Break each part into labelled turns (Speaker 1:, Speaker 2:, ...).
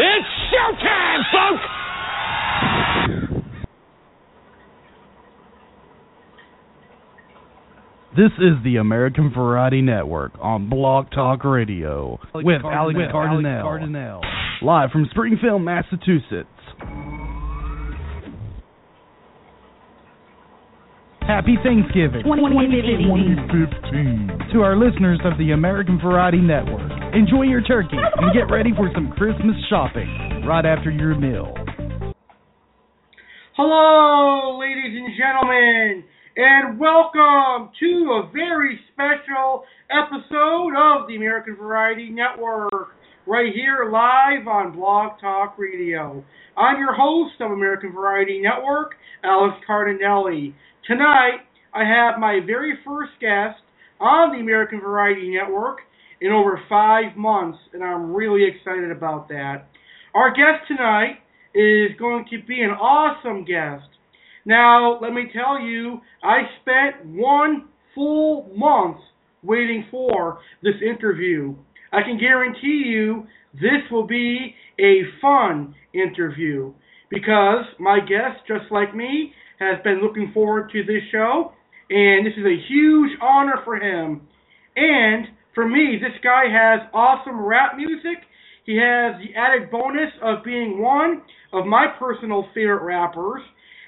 Speaker 1: It's showtime, folks!
Speaker 2: This is the American Variety Network on Blog Talk Radio with Alex Cardinale, live from Springfield, Massachusetts. Happy Thanksgiving
Speaker 3: 2015.
Speaker 2: to our listeners of the American Variety Network. Enjoy your turkey and get ready for some Christmas shopping right after your meal.
Speaker 4: Hello, ladies and gentlemen, and welcome to a very special episode of the American Variety Network, right here live on Blog Talk Radio. I'm your host of American Variety Network, Alex Cardinelli. Tonight, I have my very first guest on the American Variety Network in over five months, and I'm really excited about that. Our guest tonight is going to be an awesome guest. Now, let me tell you, I spent one full month waiting for this interview. I can guarantee you this will be a fun interview because my guest, just like me, has been looking forward to this show, and this is a huge honor for him. And for me, this guy has awesome rap music. He has the added bonus of being one of my personal favorite rappers.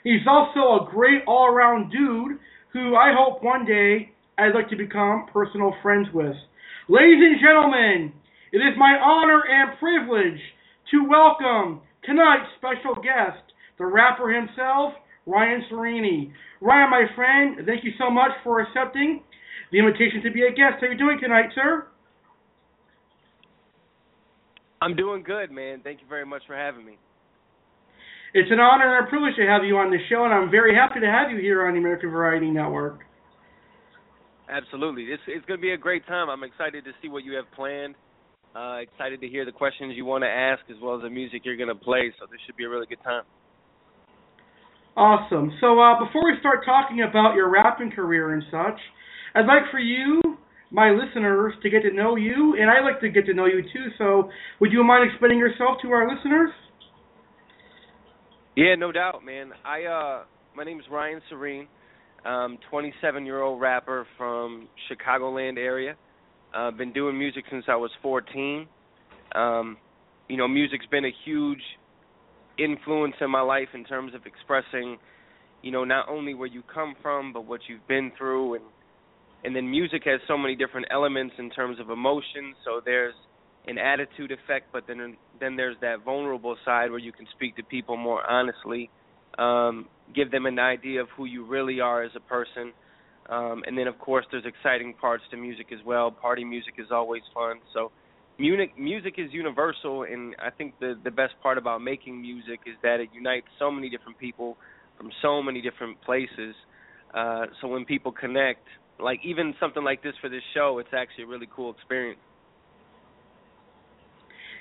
Speaker 4: He's also a great all around dude who I hope one day I'd like to become personal friends with. Ladies and gentlemen, it is my honor and privilege to welcome tonight's special guest, the rapper himself, Ryan Serini. Ryan, my friend, thank you so much for accepting the invitation to be a guest. How are you doing tonight, sir?
Speaker 5: I'm doing good, man. Thank you very much for having me.
Speaker 4: It's an honor and a privilege to have you on the show, and I'm very happy to have you here on the American Variety Network.
Speaker 5: Absolutely. It's it's going to be a great time. I'm excited to see what you have planned. Uh, excited to hear the questions you want to ask as well as the music you're going to play. So this should be a really good time.
Speaker 4: Awesome. So uh, before we start talking about your rapping career and such, I'd like for you, my listeners, to get to know you, and I'd like to get to know you too. So would you mind explaining yourself to our listeners?
Speaker 5: Yeah, no doubt, man. I uh, my name is Ryan Serene. I'm 27 year old rapper from Chicagoland area. I've uh, been doing music since I was 14. Um, you know, music's been a huge influence in my life in terms of expressing, you know, not only where you come from, but what you've been through, and and then music has so many different elements in terms of emotion. So there's an attitude effect, but then then there's that vulnerable side where you can speak to people more honestly, um, give them an idea of who you really are as a person. Um, and then, of course, there's exciting parts to music as well. Party music is always fun. So, music music is universal, and I think the the best part about making music is that it unites so many different people from so many different places. Uh, so when people connect, like even something like this for this show, it's actually a really cool experience.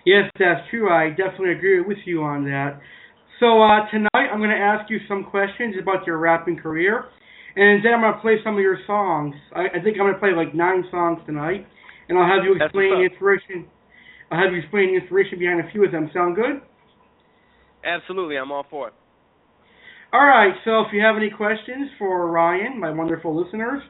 Speaker 4: Yes, that's true. I definitely agree with you on that. So uh, tonight I'm going to ask you some questions about your rapping career, and then I'm going to play some of your songs. I, I think I'm going to play like nine songs tonight, and I'll have you explain the inspiration. I'll have you explain the inspiration behind a few of them. Sound good?
Speaker 5: Absolutely, I'm all for it.
Speaker 4: All right. So if you have any questions for Ryan, my wonderful listeners,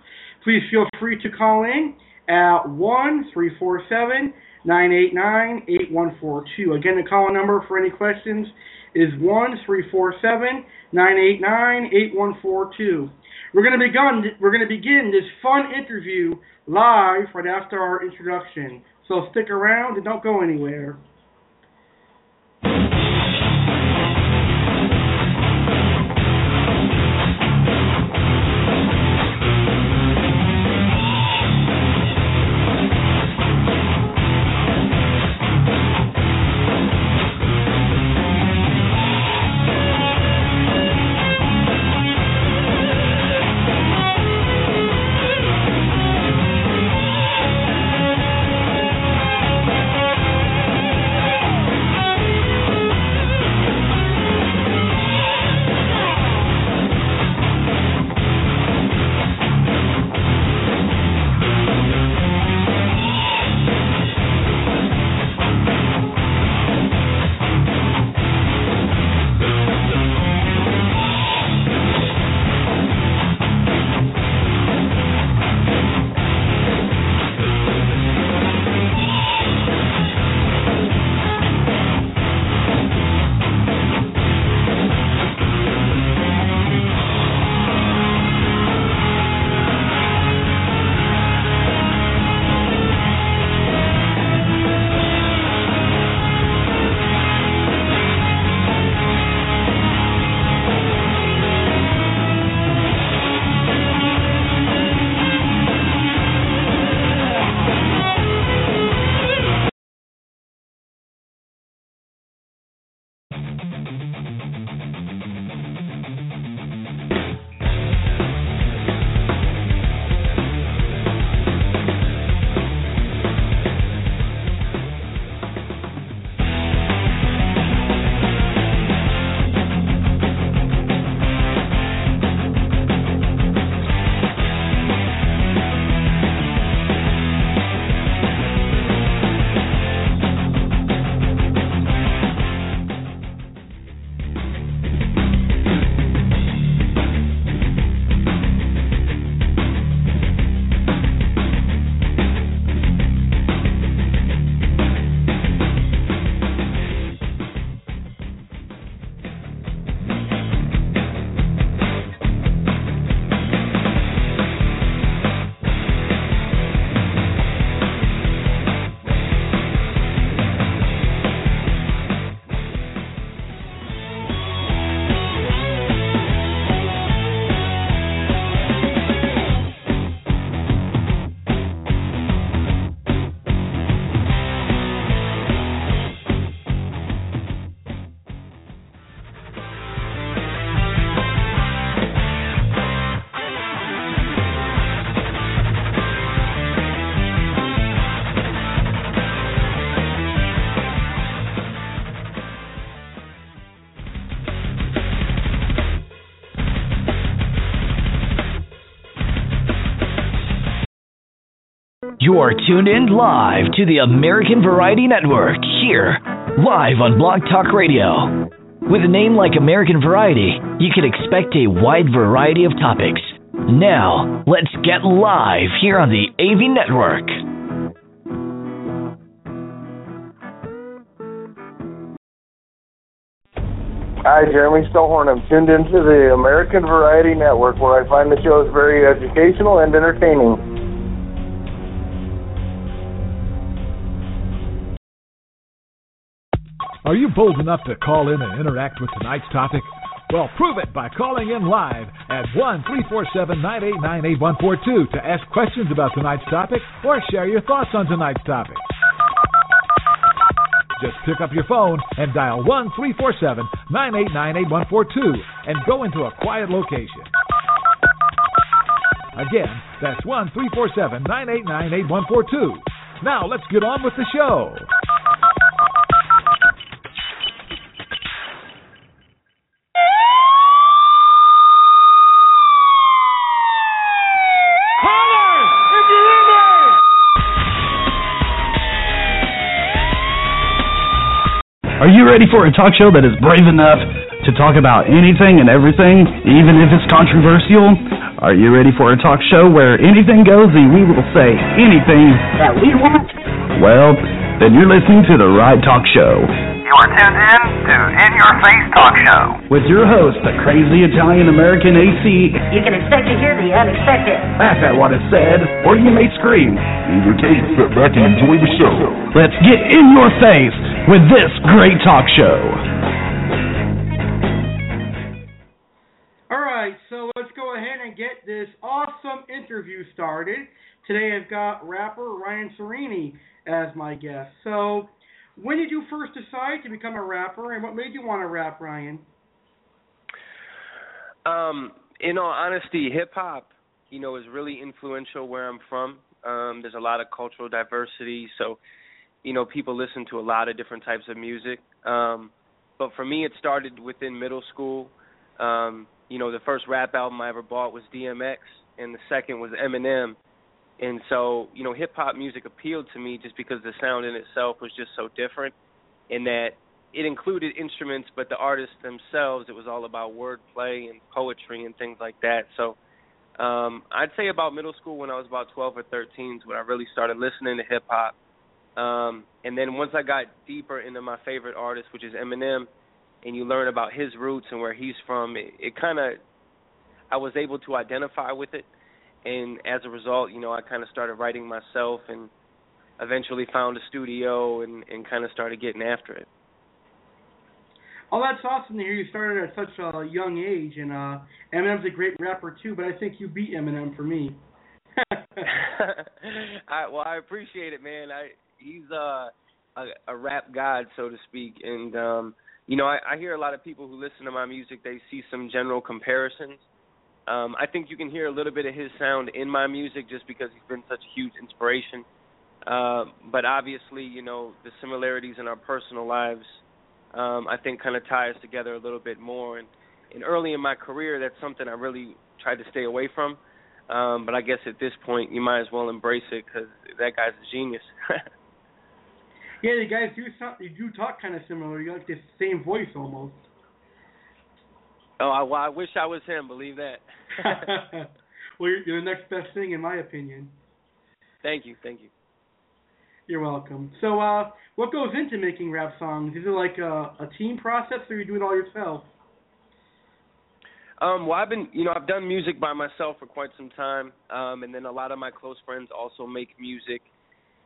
Speaker 4: please feel free to call in at one three four seven nine eight nine eight one four two. Again, the call number for any questions is one three four seven nine eight nine eight one four two. We're gonna begin. We're gonna begin this fun interview live right after our introduction. So stick around and don't go anywhere.
Speaker 3: You are tuned in live to the American Variety Network here, live on Blog Talk Radio. With a name like American Variety, you can expect a wide variety of topics. Now, let's get live here on the AV Network.
Speaker 6: Hi, Jeremy Stillhorn. I'm tuned into the American Variety Network where I find the shows very educational and entertaining.
Speaker 7: Are you bold enough to call in and interact with tonight's topic? Well, prove it by calling in live at 1 347 989 8142 to ask questions about tonight's topic or share your thoughts on tonight's topic. Just pick up your phone and dial 1 347 989 8142 and go into a quiet location. Again, that's 1 347 989 8142. Now, let's get on with the show.
Speaker 2: You ready for a talk show that is brave enough to talk about anything and everything, even if it's controversial? Are you ready for a talk show where anything goes and we will say anything that we want? Well, then you're listening to the right talk show.
Speaker 8: You are tuned in to In Your Face Talk Show.
Speaker 2: With your host, the crazy Italian American AC.
Speaker 9: You can expect to hear the unexpected.
Speaker 2: Laugh at what is said, or you may scream.
Speaker 10: In your case, sit back and enjoy the show.
Speaker 2: Let's get in your face with this great talk show.
Speaker 4: All right, so let's go ahead and get this awesome interview started. Today I've got rapper Ryan Serini as my guest. So, when did you first decide to become a rapper, and what made you want to rap, Ryan?
Speaker 5: Um, in all honesty, hip hop, you know, is really influential where I'm from. Um, there's a lot of cultural diversity, so you know, people listen to a lot of different types of music. Um, but for me, it started within middle school. Um, you know, the first rap album I ever bought was DMX, and the second was Eminem. And so, you know, hip hop music appealed to me just because the sound in itself was just so different, in that it included instruments, but the artists themselves, it was all about wordplay and poetry and things like that. So, um, I'd say about middle school when I was about 12 or 13 is when I really started listening to hip hop. Um, and then once I got deeper into my favorite artist, which is Eminem, and you learn about his roots and where he's from, it, it kind of I was able to identify with it, and as a result, you know, I kind of started writing myself, and eventually found a studio and and kind of started getting after it.
Speaker 4: Oh, that's awesome to hear you started at such a young age, and uh, Eminem's a great rapper too. But I think you beat Eminem for me.
Speaker 5: I, well, I appreciate it, man. I he's uh, a a rap god, so to speak, and um, you know, I, I hear a lot of people who listen to my music. They see some general comparisons. Um, I think you can hear a little bit of his sound in my music just because he's been such a huge inspiration. Uh, but obviously, you know, the similarities in our personal lives, um, I think, kind of tie us together a little bit more. And, and early in my career, that's something I really tried to stay away from. Um, but I guess at this point, you might as well embrace it because that guy's a genius.
Speaker 4: yeah, the guys do sound, you do talk kind of similar. You got the same voice almost.
Speaker 5: Oh, I, well, I wish I was him. Believe that.
Speaker 4: well, you're, you're the next best thing, in my opinion.
Speaker 5: Thank you, thank you.
Speaker 4: You're welcome. So, uh, what goes into making rap songs? Is it like a, a team process, or you do it all yourself?
Speaker 5: Um, well, I've been, you know, I've done music by myself for quite some time, um, and then a lot of my close friends also make music.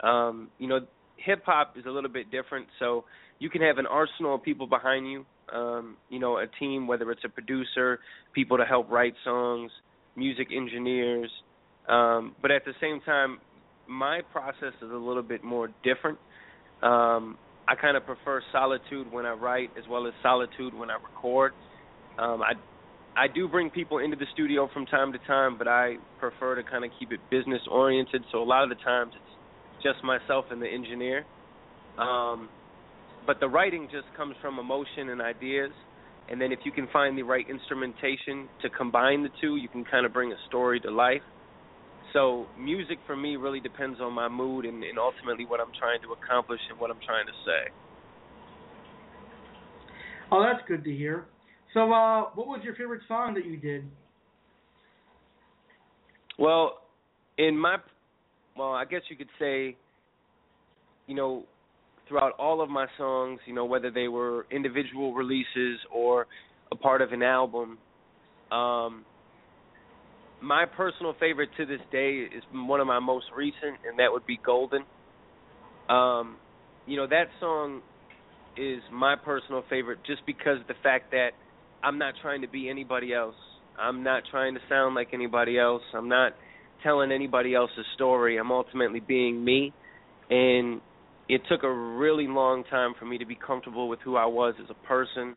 Speaker 5: Um, you know, hip hop is a little bit different, so you can have an arsenal of people behind you. Um, you know, a team, whether it's a producer, people to help write songs, music engineers. Um, but at the same time, my process is a little bit more different. Um, I kind of prefer solitude when I write as well as solitude when I record. Um, I I do bring people into the studio from time to time, but I prefer to kind of keep it business oriented. So a lot of the times it's just myself and the engineer. Um, but the writing just comes from emotion and ideas. And then if you can find the right instrumentation to combine the two, you can kind of bring a story to life. So music for me really depends on my mood and, and ultimately what I'm trying to accomplish and what I'm trying to say.
Speaker 4: Oh, that's good to hear. So, uh, what was your favorite song that you did?
Speaker 5: Well, in my, well, I guess you could say, you know, throughout all of my songs, you know, whether they were individual releases or a part of an album, um, my personal favorite to this day is one of my most recent, and that would be Golden. Um, you know, that song is my personal favorite just because of the fact that I'm not trying to be anybody else. I'm not trying to sound like anybody else. I'm not telling anybody else's story. I'm ultimately being me. And it took a really long time for me to be comfortable with who I was as a person.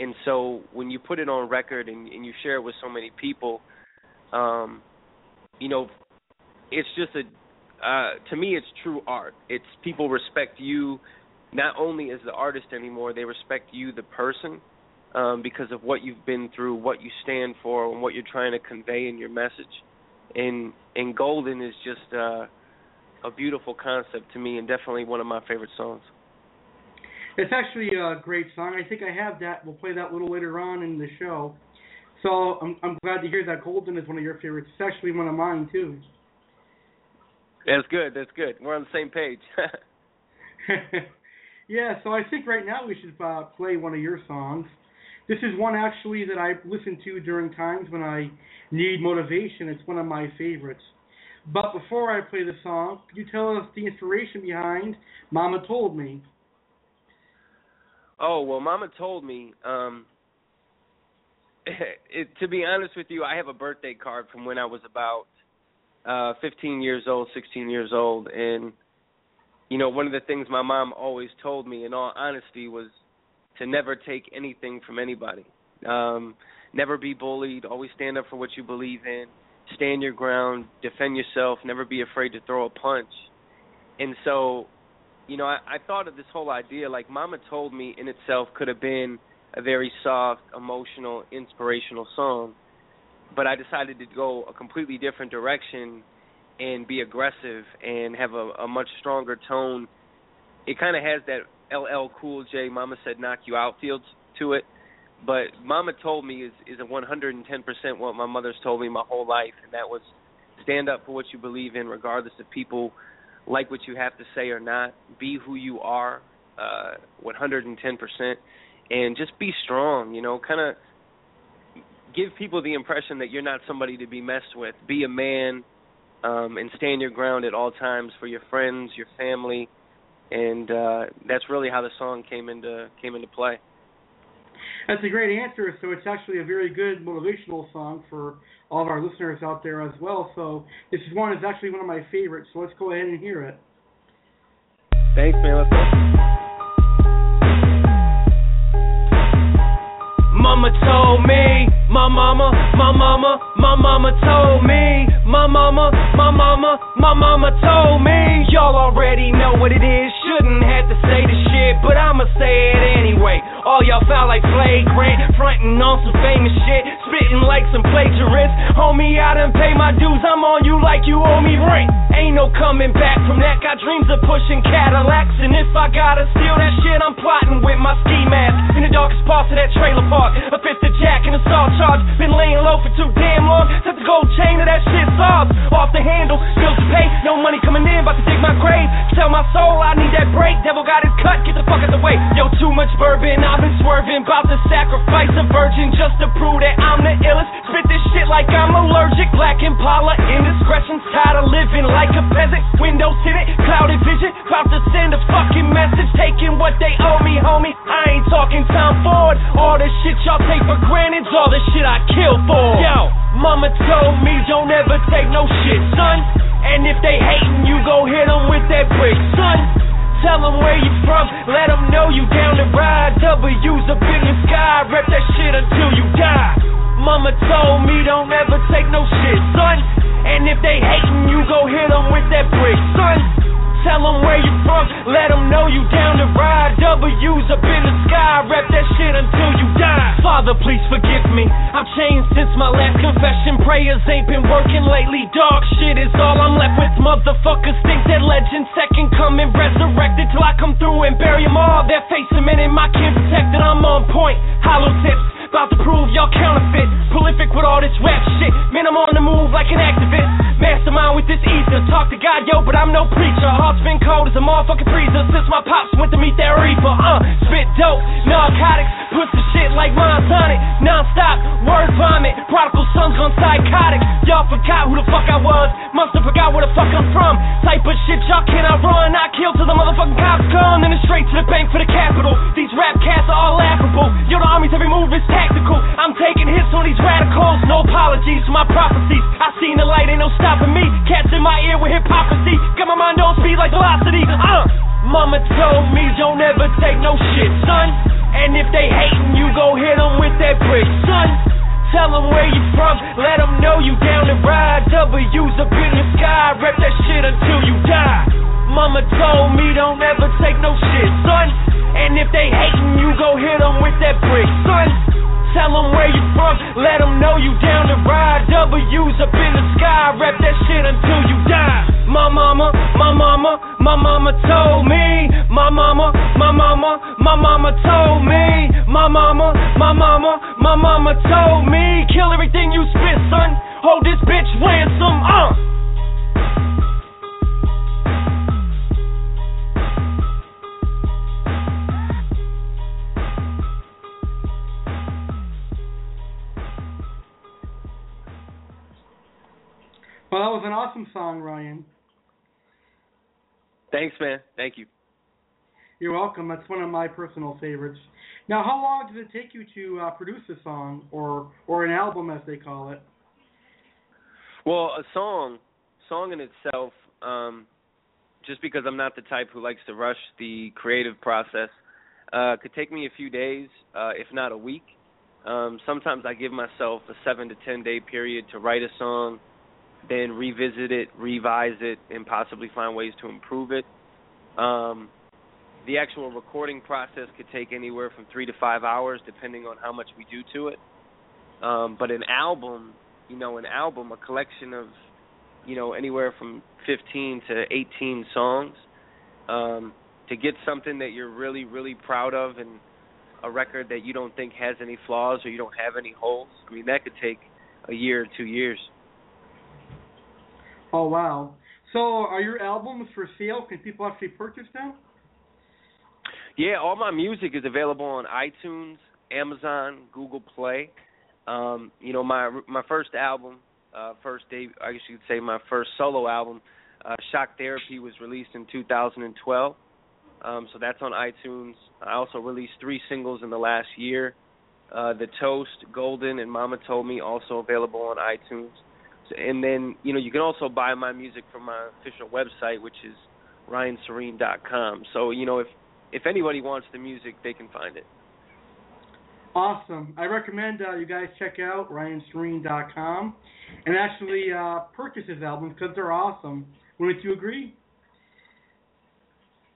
Speaker 5: And so when you put it on record and, and you share it with so many people, um, you know, it's just a uh, to me it's true art. It's people respect you not only as the artist anymore, they respect you the person um, because of what you've been through, what you stand for, and what you're trying to convey in your message. And and Golden is just uh, a beautiful concept to me, and definitely one of my favorite songs.
Speaker 4: It's actually a great song. I think I have that. We'll play that a little later on in the show. So I'm I'm glad to hear that Golden is one of your favorites. It's actually one of mine too.
Speaker 5: That's good. That's good. We're on the same page.
Speaker 4: yeah. So I think right now we should uh, play one of your songs. This is one actually that I listen to during times when I need motivation. It's one of my favorites. But before I play the song, could you tell us the inspiration behind Mama Told Me?
Speaker 5: Oh, well, Mama Told Me, um, it, to be honest with you, I have a birthday card from when I was about uh 15 years old, 16 years old, and you know, one of the things my mom always told me in all honesty was to never take anything from anybody. Um, never be bullied. Always stand up for what you believe in. Stand your ground. Defend yourself. Never be afraid to throw a punch. And so, you know, I, I thought of this whole idea like Mama told me in itself could have been a very soft, emotional, inspirational song, but I decided to go a completely different direction and be aggressive and have a, a much stronger tone. It kind of has that LL Cool J Mama said knock you out fields to it. But Mama told me is is a 110% what my mother's told me my whole life, and that was stand up for what you believe in, regardless of people like what you have to say or not. Be who you are, uh, 110%, and just be strong. You know, kind of give people the impression that you're not somebody to be messed with. Be a man, um, and stand your ground at all times for your friends, your family, and uh, that's really how the song came into came into play.
Speaker 4: That's a great answer. So it's actually a very good motivational song for all of our listeners out there as well. So this is one is actually one of my favorites. So let's go ahead and hear it.
Speaker 5: Thanks, man. Let's go.
Speaker 11: Mama told me, my mama, my mama my mama told me. My mama, my mama, my mama told me. Y'all already know what it is. Shouldn't have to say the shit, but I'ma say it anyway. All y'all foul like flagrant, frontin' on some famous shit, spitting like some plagiarists. Homie, I done pay my dues. I'm on you like you owe me rent. Ain't no coming back from that. Got dreams of pushing Cadillacs, and if I gotta steal that shit, I'm plotting with my ski mask in the darkest parts of that trailer park. A fisted jack and a salt charge. Been laying low for too damn long. Took the gold chain of that shit soft. Off the handle, bills to pay. No money coming in, about to dig my grave. Tell my soul I need that break. Devil got his cut, get the fuck out the way. Yo, too much bourbon, I've been swerving. About to sacrifice a virgin just to prove that I'm the illest. Spit this shit like I'm allergic. Black Impala, indiscretion. Tired of living like a peasant. Windows tinted, clouded vision. About to send a fucking message. Taking what they owe me, homie. I ain't talking time Ford. All the shit y'all take for granted's all the shit I kill for. Yo, mama told me don't ever take no shit, son. And if they hating, you go hit them with that brick, son. Tell them where you from, let them know you down to ride. W's up in the sky, rep that shit until you die. Mama told me don't ever take no shit, son. And if they hating, you go hit them with that brick, son. Tell them where you from, let them know you down to ride. W's up in the sky, rep that shit until you die. Father, please forgive me. I've changed since my last confession. Prayers ain't been working lately. Dog shit is all I'm left with. Motherfuckers think that legend second coming resurrected till I come through and bury them all. Their face cemented, my kin protected. I'm on point. Hollow tips. About to prove y'all counterfeit. Prolific with all this rap shit. Man, I'm on the move like an activist. Mastermind with this ether. Talk to God, yo, but I'm no preacher. Heart's been cold as a motherfucking freezer since my pops went to meet that reaper. Uh, spit dope, narcotics, put the shit like Montonic. Non-stop, word vomit. Prodigal sons gone psychotic. Y'all forgot who the fuck I was. Must have forgot where the fuck I'm from. Type of shit y'all cannot run. I kill till the motherfucking cops come. Then it's straight to the bank for the capital. These rap cats are all laughable. Yo, the army's every move is tactical. I'm taking hits on these radicals. No apologies for my prophecies. I seen the light, ain't no stopping me. Cats in my ear with hypocrisy. Got my mind on speed like velocity. Uh, mama told me don't ever take no shit, son. And if they hating, you go hit them with that brick, son. Tell them where you from, let them know you down to ride. W's up in the sky, rep that shit until you die. Mama told me don't ever take no shit, son. And if they hating, you go hit them with that brick, son. Tell them where you from, let them know you down to ride. W's up in the sky, rep that shit until you die. My mama, my mama, my mama told me. My mama, my mama, my mama told me. My mama, my mama, my mama told me. Kill everything you spit, son. Hold this bitch ransom, uh.
Speaker 4: Well, that was an awesome song, Ryan.
Speaker 5: Thanks, man. Thank you.
Speaker 4: You're welcome. That's one of my personal favorites. Now, how long did it take you to uh, produce a song, or or an album, as they call it?
Speaker 5: Well, a song, song in itself, um, just because I'm not the type who likes to rush the creative process, uh, could take me a few days, uh, if not a week. Um, sometimes I give myself a seven to ten day period to write a song, then revisit it, revise it, and possibly find ways to improve it. Um, the actual recording process could take anywhere from three to five hours, depending on how much we do to it. Um, but an album, you know, an album, a collection of, you know, anywhere from 15 to 18 songs, um, to get something that you're really, really proud of and a record that you don't think has any flaws or you don't have any holes. I mean, that could take a year or two years.
Speaker 4: Oh wow! So, are your albums for sale? Can people actually purchase them?
Speaker 5: Yeah, all my music is available on iTunes, Amazon, Google Play. Um, you know, my my first album, uh, first day, I guess you could say my first solo album, uh, Shock Therapy, was released in 2012. Um, so that's on iTunes. I also released three singles in the last year. Uh, the Toast, Golden, and Mama Told Me also available on iTunes. And then you know you can also buy my music from my official website, which is ryanserene.com. So you know if if anybody wants the music, they can find it.
Speaker 4: Awesome. I recommend uh, you guys check out ryanserene.com and actually uh, purchase his albums because they're awesome. Wouldn't you agree?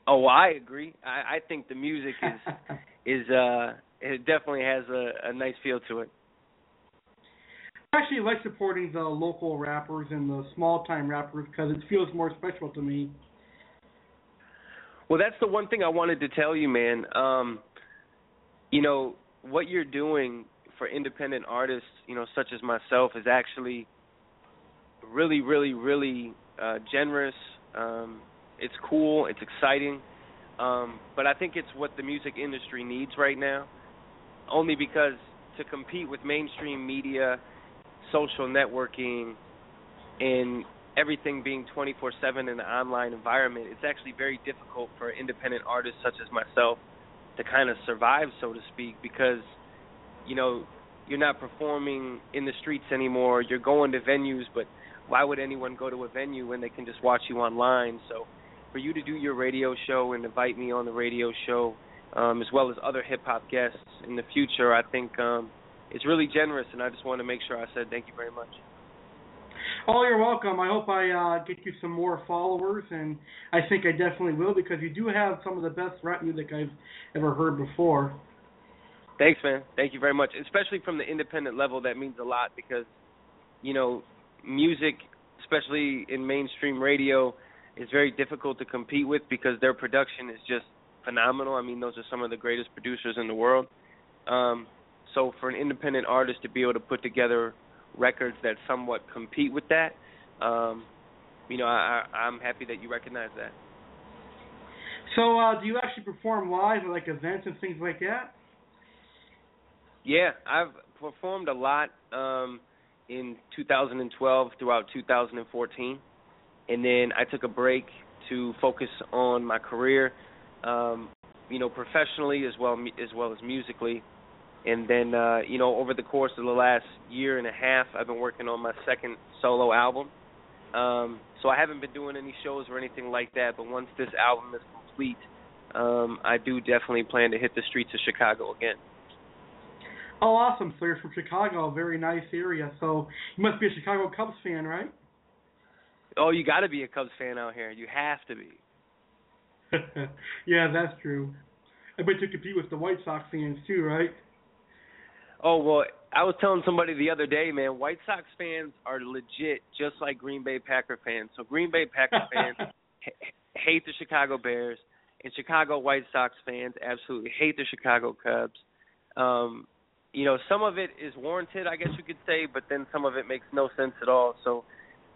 Speaker 5: Oh, I agree. I, I think the music is is uh it definitely has a, a nice feel to it.
Speaker 4: Actually like supporting the local rappers and the small time rappers because it feels more special to me.
Speaker 5: Well, that's the one thing I wanted to tell you, man. Um, you know what you're doing for independent artists, you know, such as myself, is actually really, really, really uh, generous. Um, it's cool. It's exciting. Um, but I think it's what the music industry needs right now. Only because to compete with mainstream media, social networking, and everything being 24/7 in an online environment, it's actually very difficult for independent artists such as myself to kind of survive, so to speak, because you know you're not performing in the streets anymore. You're going to venues, but why would anyone go to a venue when they can just watch you online? So for you to do your radio show and invite me on the radio show, um, as well as other hip hop guests in the future, I think um, it's really generous, and I just want to make sure I said thank you very much.
Speaker 4: Oh, you're welcome. I hope I uh, get you some more followers, and I think I definitely will because you do have some of the best rap music I've ever heard before.
Speaker 5: Thanks, man. Thank you very much. Especially from the independent level, that means a lot because, you know, music, especially in mainstream radio, is very difficult to compete with because their production is just phenomenal. I mean, those are some of the greatest producers in the world. Um, so for an independent artist to be able to put together records that somewhat compete with that, um, you know, I, I'm happy that you recognize that.
Speaker 4: So, uh, do you actually perform live at like events and things like that?
Speaker 5: Yeah, I've performed a lot um, in 2012 throughout 2014 and then I took a break to focus on my career, um, you know, professionally as well as well as musically. And then, uh, you know, over the course of the last year and a half, I've been working on my second solo album. Um, so I haven't been doing any shows or anything like that. But once this album is complete, um, I do definitely plan to hit the streets of Chicago again.
Speaker 4: Oh, awesome! So you're from Chicago, a very nice area. So you must be a Chicago Cubs fan, right?
Speaker 5: Oh, you got to be a Cubs fan out here. You have to be.
Speaker 4: yeah, that's true. I bet you compete with the White Sox fans too, right?
Speaker 5: Oh well, I was telling somebody the other day, man. White Sox fans are legit, just like Green Bay Packer fans. So Green Bay Packer fans hate the Chicago Bears, and Chicago White Sox fans absolutely hate the Chicago Cubs. Um, you know, some of it is warranted, I guess you could say, but then some of it makes no sense at all. So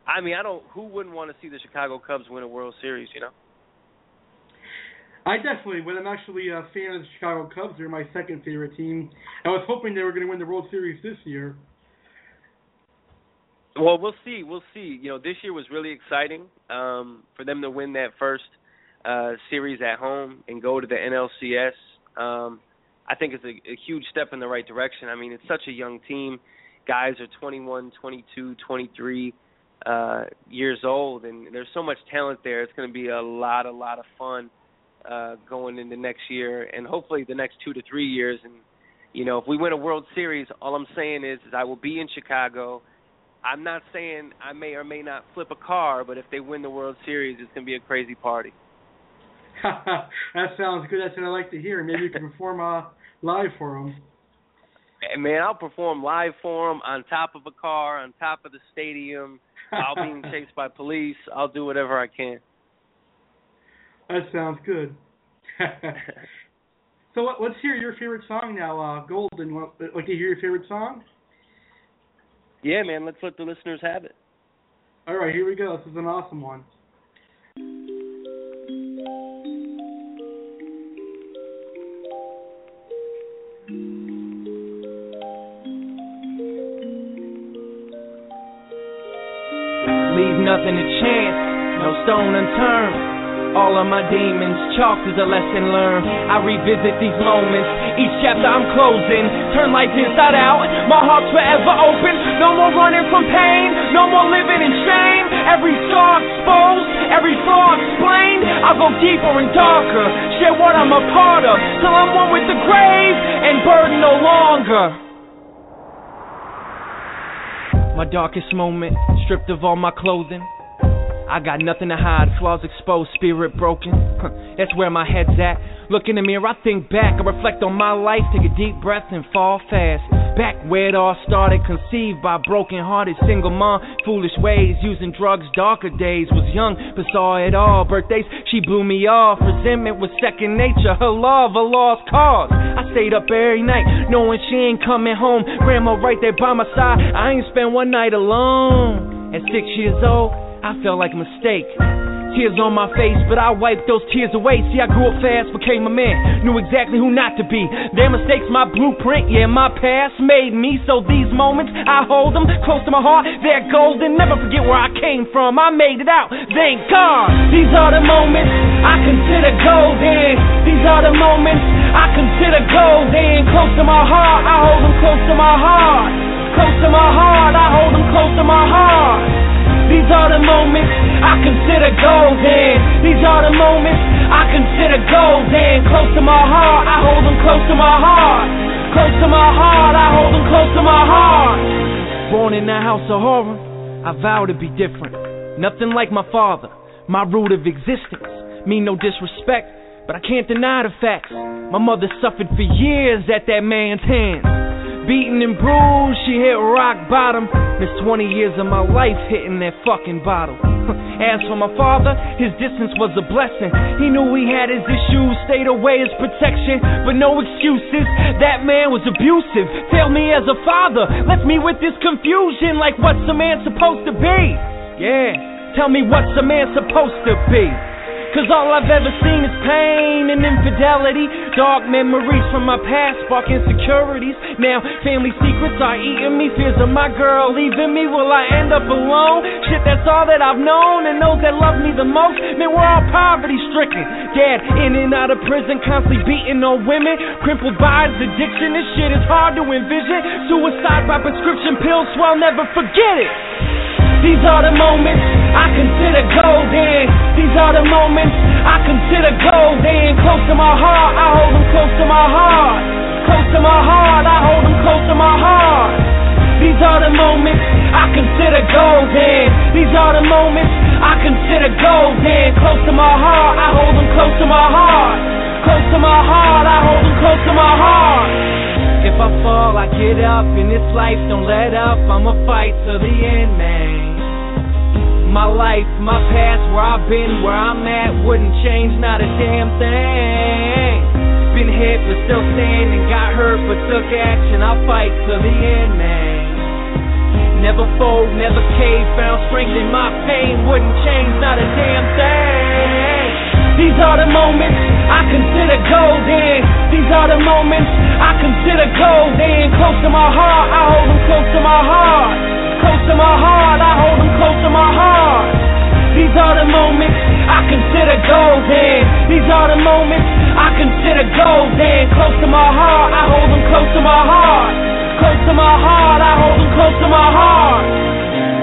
Speaker 5: I mean, I don't. Who wouldn't want to see the Chicago Cubs win a World Series? You know.
Speaker 4: I definitely would. I'm actually a fan of the Chicago Cubs. They're my second favorite team. I was hoping they were going to win the World Series this year.
Speaker 5: Well, we'll see. We'll see. You know, this year was really exciting um, for them to win that first uh, series at home and go to the NLCS. Um, I think it's a, a huge step in the right direction. I mean, it's such a young team. Guys are 21, 22, 23 uh, years old, and there's so much talent there. It's going to be a lot, a lot of fun going into next year, and hopefully the next two to three years. And you know, if we win a World Series, all I'm saying is, is I will be in Chicago. I'm not saying I may or may not flip a car, but if they win the World Series, it's going to be a crazy party.
Speaker 4: that sounds good. That's what I like to hear. Maybe you can perform uh, live for them.
Speaker 5: Man, I'll perform live for them on top of a car, on top of the stadium I'll being chased by police. I'll do whatever I can.
Speaker 4: That sounds good. so let, us hear your favorite song now, uh, Golden. What like to hear your favorite song?
Speaker 5: Yeah, man. Let's let the listeners have it.
Speaker 4: All right, here we go. This is an awesome one.
Speaker 11: All of my demons, chalked as a lesson learned. I revisit these moments, each chapter I'm closing. Turn life inside out, my heart's forever open. No more running from pain, no more living in shame. Every scar exposed, every flaw explained. I'll go deeper and darker, share what I'm a part of, till I'm one with the grave and burden no longer. My darkest moment, stripped of all my clothing. I got nothing to hide, flaws exposed, spirit broken. That's where my head's at. Look in the mirror, I think back, I reflect on my life, take a deep breath and fall fast. Back where it all started, conceived by broken hearted single mom, foolish ways, using drugs, darker days. Was young, but saw it all. Birthdays, she blew me off. Resentment was second nature, her love, a lost cause. I stayed up every night, knowing she ain't coming home. Grandma right there by my side, I ain't spent one night alone. At six years old, I felt like a mistake. Tears on my face, but I wiped those tears away. See, I grew up fast, became a man, knew exactly who not to be. Their mistakes, my blueprint, yeah, my past made me. So these moments, I hold them close to my heart. They're golden, never forget where I came from. I made it out, thank God. These are the moments I consider golden. These are the moments I consider golden. Close to my heart, I hold them close to my heart. Close to my heart, I hold them close to my heart. These are the moments I consider golden. These are the moments I consider golden. Close to my heart, I hold them close to my heart. Close to my heart, I hold them close to my heart. Born in a house of horror, I vow to be different. Nothing like my father, my root of existence. Mean no disrespect, but I can't deny the facts. My mother suffered for years at that man's hands. Beaten and bruised, she hit rock bottom. Missed 20 years of my life hitting that fucking bottle. As for my father, his distance was a blessing. He knew he had his issues, stayed away as protection, but no excuses. That man was abusive, failed me as a father, left me with this confusion like what's a man supposed to be? Yeah, tell me what's a man supposed to be? Cause all I've ever seen is pain and infidelity. Dark memories from my past spark insecurities. Now family secrets are eating me. Fears of my girl leaving me. Will I end up alone? Shit, that's all that I've known. And those that love me the most, man, we're all poverty stricken. Dad in and out of prison, constantly beating on women. Crippled by his addiction. This shit is hard to envision. Suicide by prescription pills, so I'll never forget it. These are the moments I consider golden. These are the moments I consider golden. Close to my heart, I hold them close to my heart. Close to my heart, I hold them close to my heart. These are the moments I consider golden. These are the moments I consider golden. Close to my heart, I hold them close to my heart. Close to my heart, I hold them close to my heart. If I fall, I get up. In this life, don't let up. I'ma fight to the end, man. My life, my past, where I've been, where I'm at, wouldn't change not a damn thing. Been hit but still standing, got hurt but took action. I'll fight to the end, man. Never fold, never cave, found strength in my pain, wouldn't change not a damn thing. These are the moments I consider golden. These are the moments I consider golden. Close to my heart, I hold them close to my heart close to my heart, I hold them close to my heart. These are the moments I consider golden. These are the moments I consider golden. Close to my heart, I hold them close to my heart. Close to my heart, I hold them close to my heart.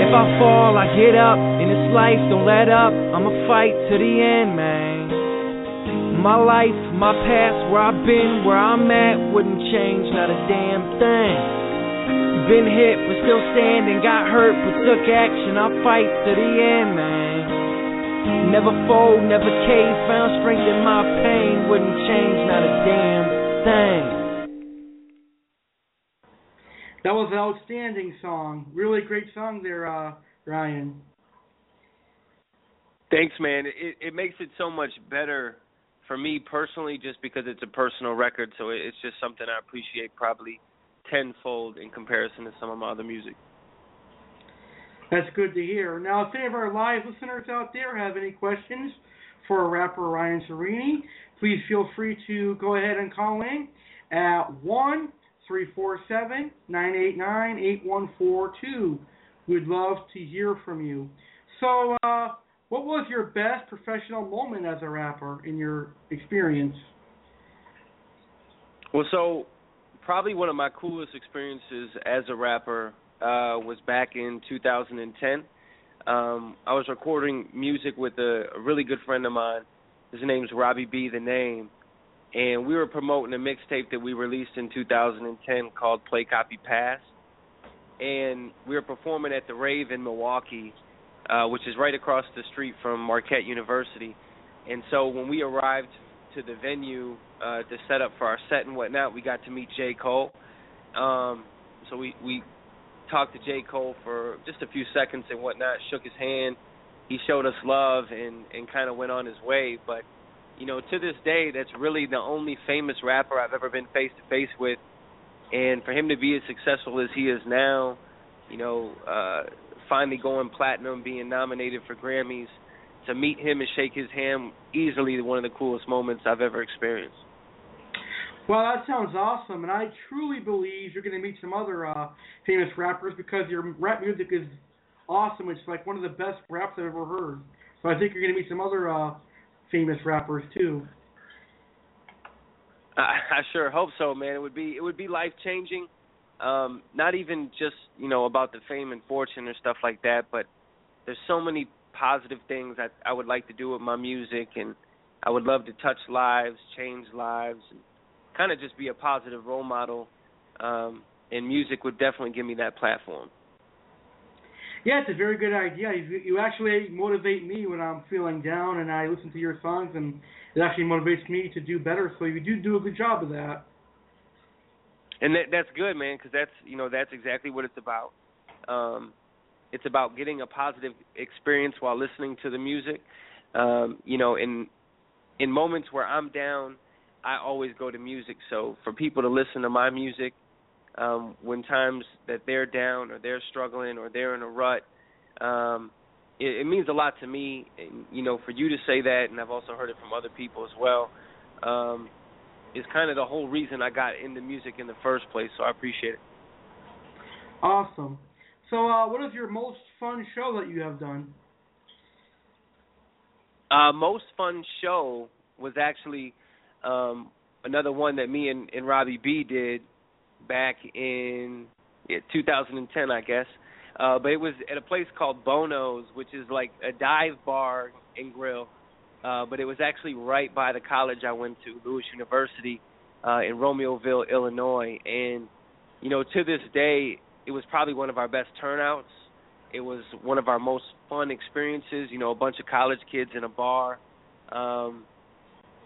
Speaker 11: If I fall, I get up. In this life, don't let up. I'ma fight to the end, man. My life, my past, where I've been, where I'm at, wouldn't change not a damn thing. Been hit but still standing, got hurt but took action. I'll fight to the end, man. Never fold, never cave, found strength in my pain. Wouldn't change not a damn thing.
Speaker 4: That was an outstanding song. Really great song there, uh, Ryan.
Speaker 5: Thanks, man. It it makes it so much better for me personally, just because it's a personal record. So it's just something I appreciate probably tenfold in comparison to some of my other music.
Speaker 4: That's good to hear. Now, if any of our live listeners out there have any questions for rapper Ryan Serini, please feel free to go ahead and call in at 1 347 989 8142. We'd love to hear from you. So, uh, what was your best professional moment as a rapper in your experience?
Speaker 5: Well, so probably one of my coolest experiences as a rapper uh, was back in 2010. Um, I was recording music with a, a really good friend of mine. His name's Robbie B. The Name, and we were promoting a mixtape that we released in 2010 called Play Copy Pass, and we were performing at the Rave in Milwaukee, uh, which is right across the street from Marquette University. And so when we arrived to the venue uh, to set up for our set and whatnot, we got to meet J. Cole. Um, so we we talked to J. Cole for just a few seconds and whatnot, shook his hand. He showed us love and and kind of went on his way. But you know, to this day, that's really the only famous rapper I've ever been face to face with. And for him to be as successful as he is now, you know, uh, finally going platinum, being nominated for Grammys, to meet him and shake his hand, easily one of the coolest moments I've ever experienced.
Speaker 4: Well, that sounds awesome, and I truly believe you're going to meet some other uh, famous rappers because your rap music is awesome. It's like one of the best raps I've ever heard. So I think you're going to meet some other uh, famous rappers too.
Speaker 5: I, I sure hope so, man. It would be it would be life changing. Um, not even just you know about the fame and fortune or stuff like that, but there's so many positive things I I would like to do with my music, and I would love to touch lives, change lives, and kind of just be a positive role model. Um, and music would definitely give me that platform.
Speaker 4: Yeah, it's a very good idea. You, you actually motivate me when I'm feeling down, and I listen to your songs, and it actually motivates me to do better. So you do do a good job of that.
Speaker 5: And that, that's good, man, because that's you know that's exactly what it's about. Um, it's about getting a positive experience while listening to the music. Um, you know, in in moments where I'm down, I always go to music. So for people to listen to my music um, when times that they're down or they're struggling or they're in a rut, um, it, it means a lot to me. And you know, for you to say that, and I've also heard it from other people as well, um, is kind of the whole reason I got into music in the first place. So I appreciate it.
Speaker 4: Awesome. So, uh, what is your most fun show that you have done?
Speaker 5: Uh, most fun show was actually um, another one that me and, and Robbie B did back in yeah, 2010, I guess. Uh, but it was at a place called Bono's, which is like a dive bar and grill. Uh, but it was actually right by the college I went to, Lewis University, uh, in Romeoville, Illinois. And you know, to this day, it was probably one of our best turnouts. It was one of our most fun experiences. You know, a bunch of college kids in a bar. Um,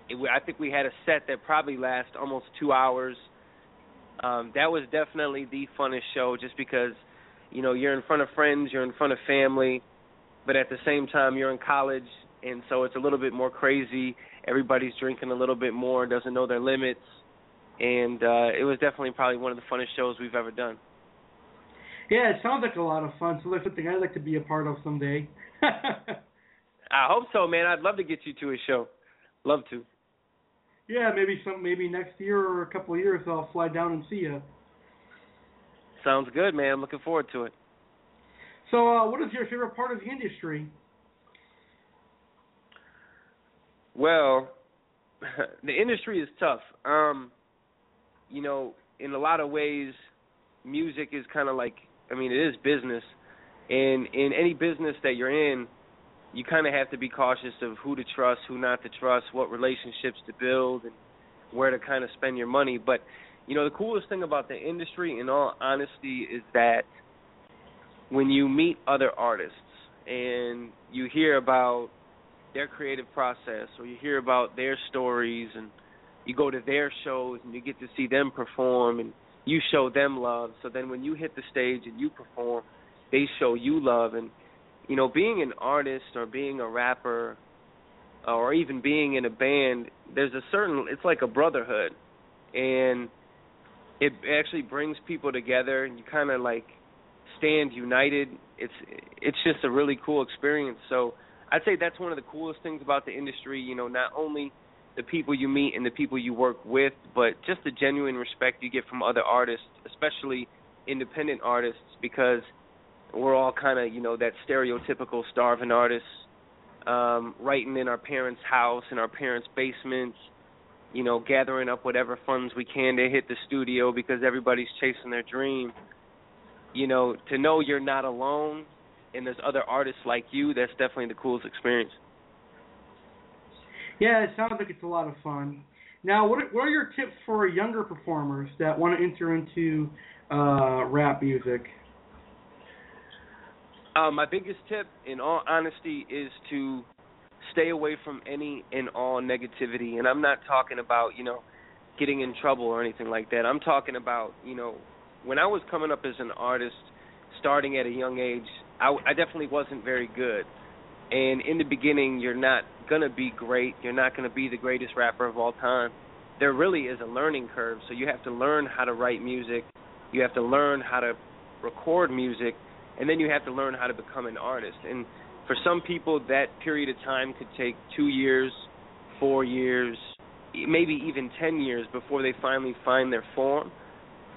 Speaker 5: it, I think we had a set that probably lasted almost two hours. Um, that was definitely the funnest show, just because you know you're in front of friends, you're in front of family, but at the same time you're in college, and so it's a little bit more crazy. Everybody's drinking a little bit more, doesn't know their limits, and uh, it was definitely probably one of the funnest shows we've ever done.
Speaker 4: Yeah, it sounds like a lot of fun. So that's something I'd like to be a part of someday.
Speaker 5: I hope so, man. I'd love to get you to a show. Love to.
Speaker 4: Yeah, maybe some maybe next year or a couple of years I'll fly down and see you.
Speaker 5: Sounds good, man. I'm looking forward to it.
Speaker 4: So, uh, what is your favorite part of the industry?
Speaker 5: Well, the industry is tough. Um, you know, in a lot of ways, music is kind of like I mean, it is business, and in any business that you're in, you kind of have to be cautious of who to trust, who not to trust, what relationships to build, and where to kind of spend your money. But you know, the coolest thing about the industry, in all honesty, is that when you meet other artists and you hear about their creative process, or you hear about their stories, and you go to their shows and you get to see them perform, and you show them love. So then when you hit the stage and you perform, they show you love, and you know, being an artist or being a rapper or even being in a band, there's a certain it's like a brotherhood and it actually brings people together and you kind of like stand united. It's it's just a really cool experience. So I'd say that's one of the coolest things about the industry, you know, not only the people you meet and the people you work with, but just the genuine respect you get from other artists, especially independent artists because we're all kind of you know that stereotypical starving artist um writing in our parents house in our parents basements you know gathering up whatever funds we can to hit the studio because everybody's chasing their dream. You know to know you're not alone and there's other artists like you that's definitely the coolest experience.
Speaker 4: Yeah it sounds like it's a lot of fun. Now, what are, what are your tips for younger performers that want to enter into uh, rap music?
Speaker 5: Uh, my biggest tip, in all honesty, is to stay away from any and all negativity. And I'm not talking about, you know, getting in trouble or anything like that. I'm talking about, you know, when I was coming up as an artist, starting at a young age, I, I definitely wasn't very good. And in the beginning, you're not going to be great. You're not going to be the greatest rapper of all time. There really is a learning curve. So you have to learn how to write music. You have to learn how to record music and then you have to learn how to become an artist. And for some people, that period of time could take two years, four years, maybe even ten years before they finally find their form.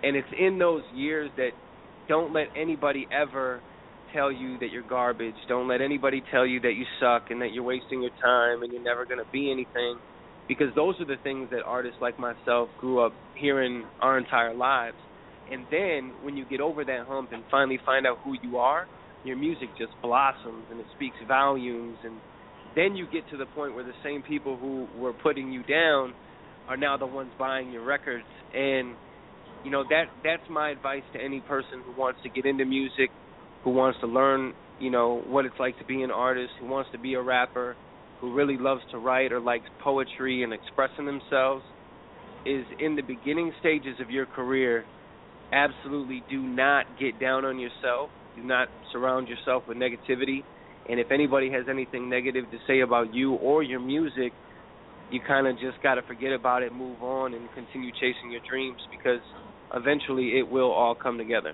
Speaker 5: And it's in those years that don't let anybody ever tell you that you're garbage. Don't let anybody tell you that you suck and that you're wasting your time and you're never going to be anything. Because those are the things that artists like myself grew up hearing our entire lives. And then when you get over that hump and finally find out who you are, your music just blossoms and it speaks volumes. And then you get to the point where the same people who were putting you down are now the ones buying your records. And you know that that's my advice to any person who wants to get into music, who wants to learn, you know, what it's like to be an artist, who wants to be a rapper, who really loves to write or likes poetry and expressing themselves is in the beginning stages of your career absolutely do not get down on yourself. Do not surround yourself with negativity. And if anybody has anything negative to say about you or your music, you kind of just got to forget about it, move on, and continue chasing your dreams because eventually it will all come together.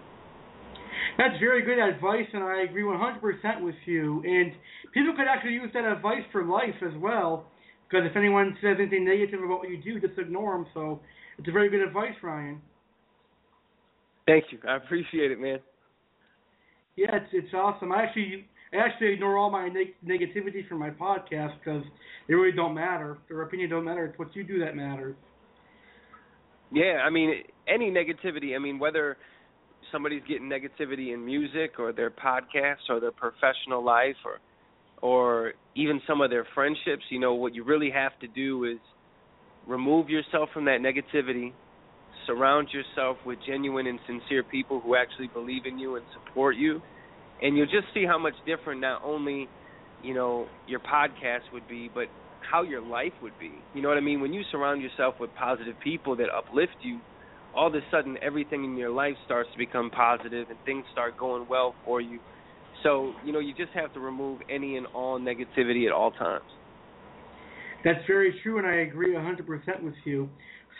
Speaker 4: That's very good advice, and I agree 100% with you. And people could actually use that advice for life as well, because if anyone says anything negative about what you do, just ignore them. So it's a very good advice, Ryan.
Speaker 5: Thank you. I appreciate it, man.
Speaker 4: Yeah, it's it's awesome. I actually I actually ignore all my neg- negativity from my podcast because they really don't matter. Their opinion don't matter. It's what you do that matters.
Speaker 5: Yeah, I mean any negativity. I mean whether somebody's getting negativity in music or their podcast or their professional life or or even some of their friendships. You know what you really have to do is remove yourself from that negativity surround yourself with genuine and sincere people who actually believe in you and support you. And you'll just see how much different not only you know your podcast would be but how your life would be. You know what i mean? When you surround yourself with positive people that uplift you all of a sudden everything in your life starts to become positive and things start going well for you. So you know you just have to remove any and all negativity at all times.
Speaker 4: That's very true and i agree a 100% with you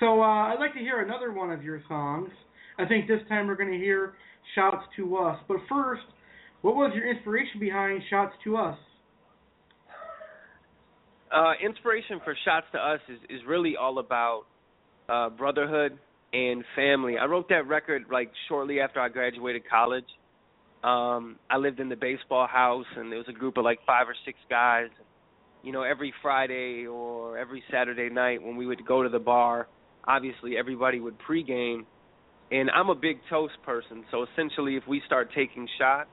Speaker 4: so uh, I'd like to hear another one of your songs. I think this time we're going to hear Shouts to Us. But first, what was your inspiration behind Shouts to Us?
Speaker 5: Uh, inspiration for Shouts to Us is, is really all about uh, brotherhood and family. I wrote that record like shortly after I graduated college. Um, I lived in the baseball house, and there was a group of like five or six guys. You know, every Friday or every Saturday night when we would go to the bar, obviously everybody would pregame, and I'm a big toast person. So essentially, if we start taking shots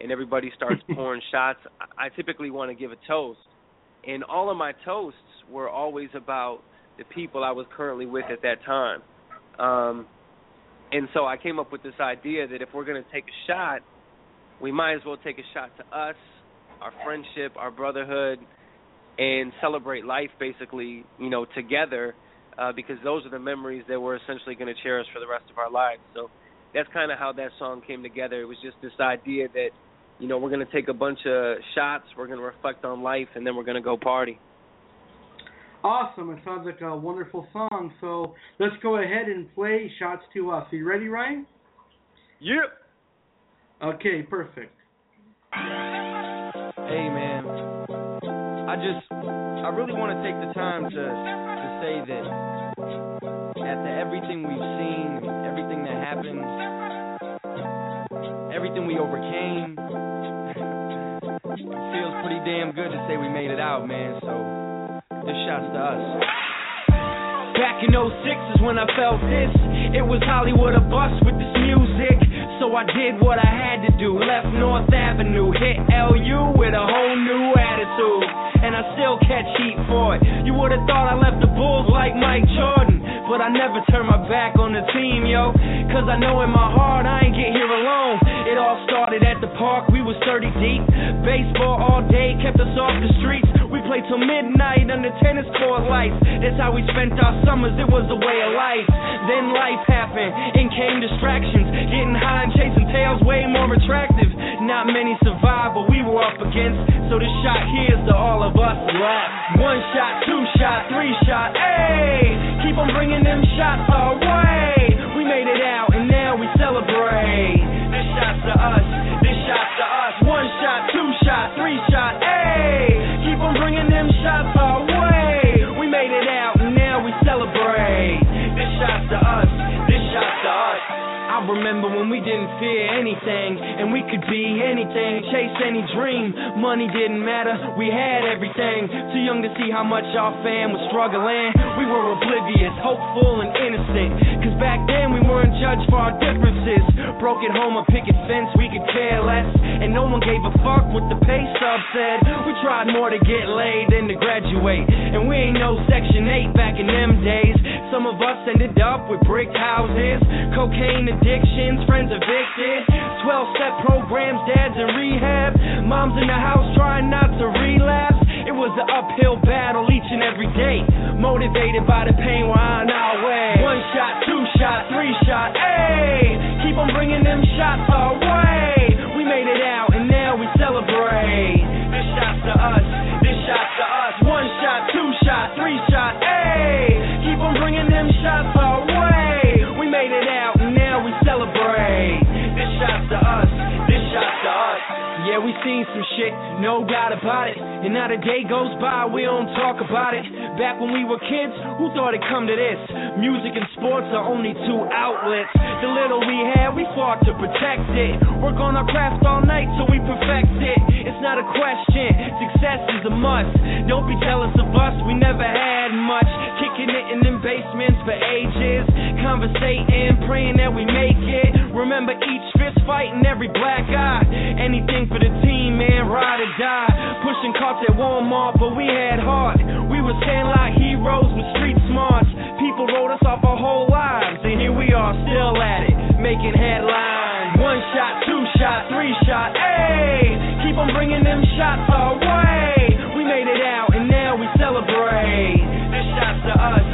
Speaker 5: and everybody starts pouring shots, I typically want to give a toast. And all of my toasts were always about the people I was currently with at that time. Um, and so I came up with this idea that if we're going to take a shot, we might as well take a shot to us, our friendship, our brotherhood, and celebrate life basically, you know, together uh, because those are the memories that we're essentially going to cherish for the rest of our lives. So that's kind of how that song came together. It was just this idea that, you know, we're going to take a bunch of shots, we're going to reflect on life, and then we're going to go party.
Speaker 4: Awesome. It sounds like a wonderful song. So let's go ahead and play Shots to Us. Are you ready, Ryan?
Speaker 5: Yep.
Speaker 4: Okay, perfect.
Speaker 12: Hey, man. I just, I really want to take the time to, to say that after everything we've seen, everything that happened, everything we overcame, it feels pretty damn good to say we made it out, man. So, this shot's to us. Back in 06 is when I felt this. It was Hollywood a bus with this music. So I did what I had to do. Left North Avenue, hit LU with a whole new attitude.
Speaker 11: And I still catch heat for it. You would've thought I left the Bulls like Mike Jordan, but I never turn my back on the team, yo. Cause I know in my heart I ain't get here alone. It all started at the park, we was 30 deep. Baseball all day kept us off the streets. We played till midnight under tennis court lights. That's how we spent our summers, it was a way of life. Then life happened, and came distractions. Getting high and chasing tails way more attractive. Not many survived, but we were up against. So this shot here's to all of us left. One shot, two shot, three shot, hey! Keep on bringing them shots our way. We made it out and now we celebrate. Shot's to us, this shot's to us. One shot, two shot, three shot, remember when we didn't fear anything, and we could be anything, chase any dream. Money didn't matter, we had everything. Too young to see how much our fam was struggling. We were oblivious, hopeful, and innocent. Cause back then we weren't judged for our differences. Broke at home, a picket fence, we could care less. And no one gave a fuck what the pay stub said. We tried more to get laid than to graduate. And we ain't no Section 8 back in them days. Some of us ended up with brick houses, cocaine addictions, friends evicted, 12 step programs, dads in rehab, moms in the house trying not to relapse. It was an uphill battle each and every day, motivated by the pain we're on our way. One shot, two shot, three shot, hey, keep on bringing them shots our way. We made it out and now we celebrate. This shot's to us, this shot's to us. One shot, two shot, three shot, seen some shit, no doubt about it. And now the day goes by, we don't talk about it. Back when we were kids, who thought it'd come to this? Music and sports are only two outlets. The little we had, we fought to protect it. Work on our craft all night till we perfect it. It's not a question, success is a must. Don't be jealous of us, we never had much. Kicking it in them basements for ages. Conversating, praying that we make it. Remember each fist fight and every black eye. Anything for the team, man, ride or die. Pushing carts at Walmart, but we had heart. We were standing like heroes with street smarts. People wrote us off our whole lives, and here we are still at it, making headlines. One shot, two shot, three shot, hey, keep on bringing them shots our way. We made it out, and now we celebrate. This shot's to us,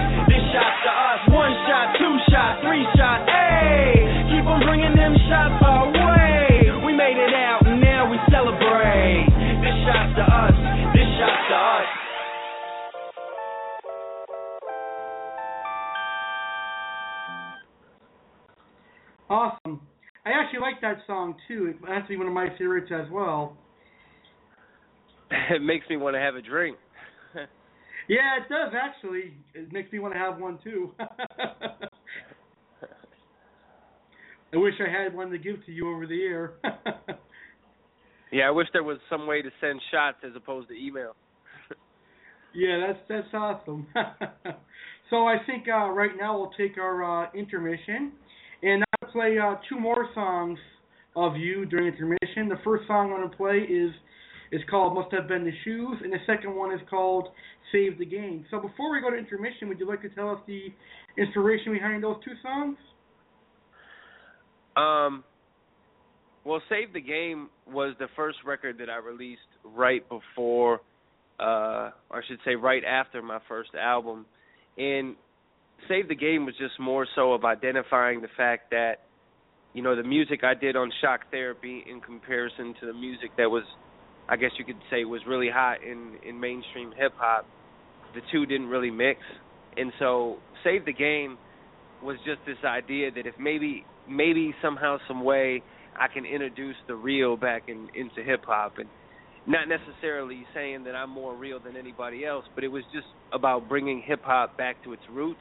Speaker 11: shot, three shot, hey, keep on bringing them shots our way. We made it out, and now we celebrate. This shot's to us, this shot's to us.
Speaker 4: Awesome. I actually like that song too. It has to be one of my favorites as well.
Speaker 5: it makes me want to have a drink.
Speaker 4: Yeah, it does actually. It makes me want to have one too. I wish I had one to give to you over the air.
Speaker 5: yeah, I wish there was some way to send shots as opposed to email.
Speaker 4: yeah, that's that's awesome. so I think uh, right now we'll take our uh, intermission, and I'll play uh, two more songs of you during intermission. The first song I'm going to play is is called Must Have Been the Shoes, and the second one is called Save the Game. So before we go to intermission, would you like to tell us the inspiration behind those two songs?
Speaker 5: Um, well, Save the Game was the first record that I released right before, uh, or I should say, right after my first album. And Save the Game was just more so of identifying the fact that, you know, the music I did on Shock Therapy in comparison to the music that was, I guess you could say, was really hot in in mainstream hip hop. The two didn't really mix, and so Save the Game was just this idea that if maybe maybe somehow some way I can introduce the real back in into hip hop and not necessarily saying that I'm more real than anybody else, but it was just about bringing hip hop back to its roots.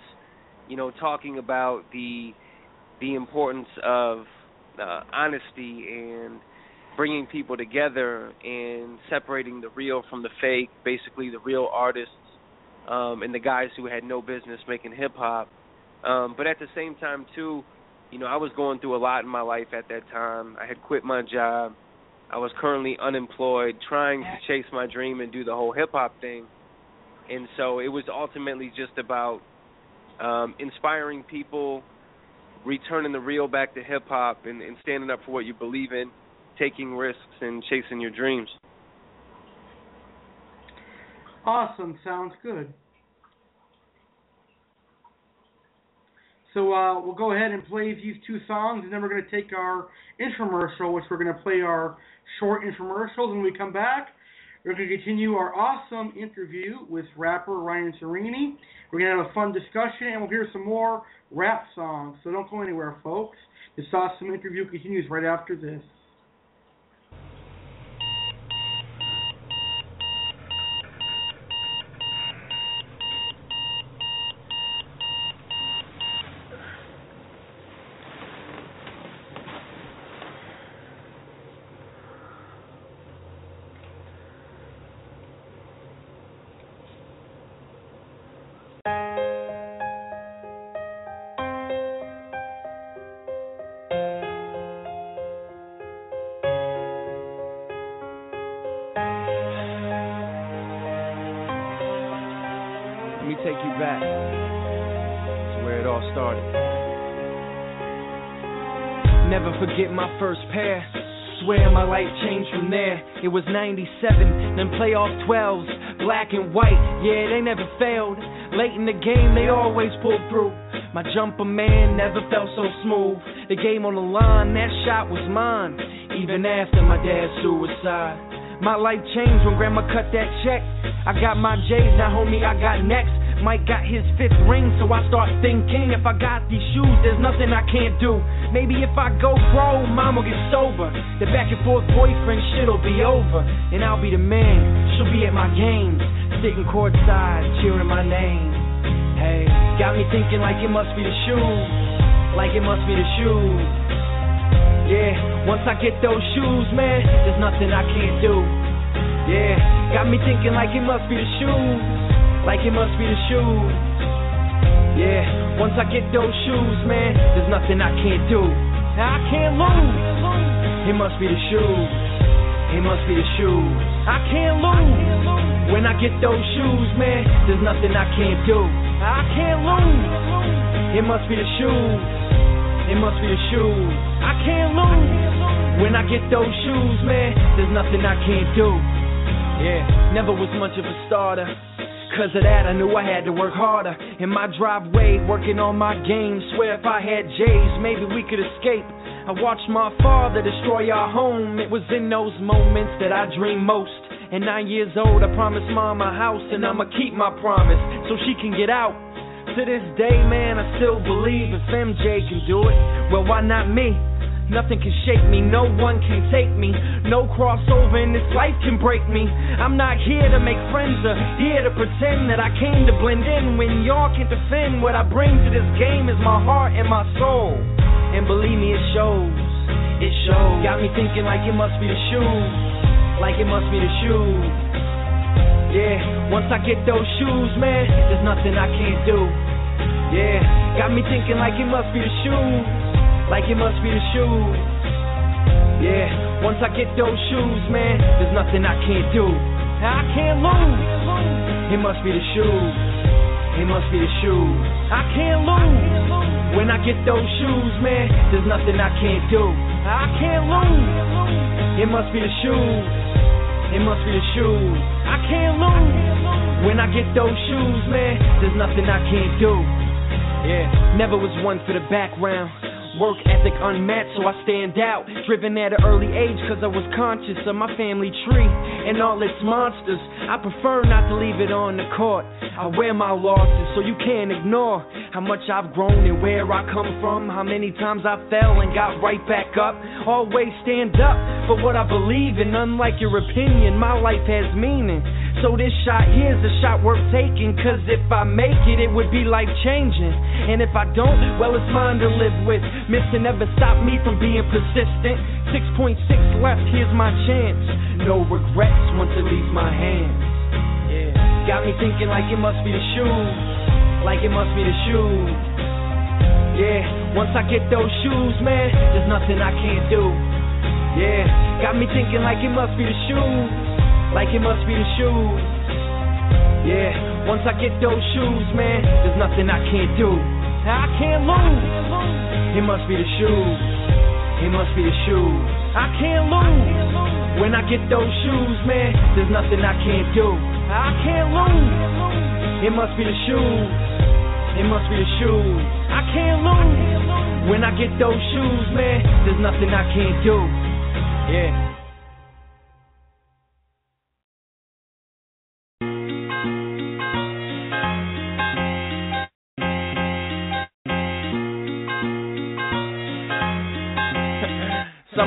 Speaker 5: You know, talking about the the importance of uh, honesty and bringing people together and separating the real from the fake, basically the real artists um, and the guys who had no business making hip hop. Um, but at the same time, too, you know, I was going through a lot in my life at that time. I had quit my job. I was currently unemployed, trying to chase my dream and do the whole hip hop thing. And so it was ultimately just about um, inspiring people, returning the real back to hip hop, and, and standing up for what you believe in, taking risks, and chasing your dreams.
Speaker 4: Awesome. Sounds good. So uh, we'll go ahead and play these two songs, and then we're going to take our infomercial, which we're going to play our short infomercials. When we come back, we're going to continue our awesome interview with rapper Ryan Serene. We're going to have a fun discussion, and we'll hear some more rap songs. So don't go anywhere, folks. This awesome interview continues right after this.
Speaker 11: First pair. Swear my life changed from there. It was 97, then playoff 12s, black and white. Yeah, they never failed. Late in the game, they always pulled through. My jumper man never felt so smooth. The game on the line, that shot was mine. Even after my dad's suicide. My life changed when grandma cut that check. I got my J's, now homie, I got next. Mike got his fifth ring, so I start thinking if I got these shoes, there's nothing I can't do. Maybe if I go pro, will get sober. The back and forth boyfriend shit'll be over, and I'll be the man. She'll be at my games, sitting courtside, cheering my name. Hey, got me thinking like it must be the shoes, like it must be the shoes. Yeah, once I get those shoes, man, there's nothing I can't do. Yeah, got me thinking like it must be the shoes, like it must be the shoes. Yeah, once I get those shoes, man, there's nothing I can't do. I can't lose. It must be the shoes. It must be the shoes. I can't lose. When I get those shoes, man, there's nothing I can't do. I can't lose. It must be the shoes. It must be the shoes. I can't lose. When I get those shoes, man, there's nothing I can't do. Yeah, never was much of a starter. Cause of that, I knew I had to work harder. In my driveway, working on my game. Swear if I had J's, maybe we could escape. I watched my father destroy our home. It was in those moments that I dream most. At nine years old, I promised mom a house, and I'ma keep my promise so she can get out. To this day, man, I still believe if MJ can do it, well, why not me? Nothing can shake me, no one can take me. No crossover in this life can break me. I'm not here to make friends or here to pretend that I came to blend in when y'all can't defend. What I bring to this game is my heart and my soul. And believe me, it shows. It shows. Got me thinking like it must be the shoes. Like it must be the shoes. Yeah, once I get those shoes, man, there's nothing I can't do. Yeah, got me thinking like it must be the shoes. Like it must be the shoes. Yeah, once I get those shoes, man, there's nothing I can't do. I can't lose. It must be the shoes. It must be the shoes. I can't lose. When I get those shoes, man, there's nothing I can't do. I can't lose. It must be the shoes. It must be the shoes. I can't lose. When I get those shoes, man, there's nothing I can't do. Yeah, never was one for the background. Work ethic unmatched, so I stand out. Driven at an early age, cause I was conscious of my family tree and all its monsters. I prefer not to leave it on the court. I wear my losses, so you can't ignore how much I've grown and where I come from. How many times I fell and got right back up. Always stand up for what I believe in. Unlike your opinion, my life has meaning. So this shot here's a shot worth taking. Cause if I make it, it would be life changing. And if I don't, well, it's mine to live with. Missing never stopped me from being persistent. 6.6 left, here's my chance. No regrets once it leaves my hands. Yeah. Got me thinking like it must be the shoes. Like it must be the shoes. Yeah, once I get those shoes, man, there's nothing I can't do. Yeah, Got me thinking like it must be the shoes, like it must be the shoes. Yeah, once I get those shoes, man, there's nothing I can't do. I can't lose. It must be the shoes. It must be the shoes. I can't lose. When I get those shoes, man, there's nothing I can't do. I can't lose. It must be the shoes. It must be the shoes. I can't lose. When I get those shoes, man, there's nothing I can't do. Yeah.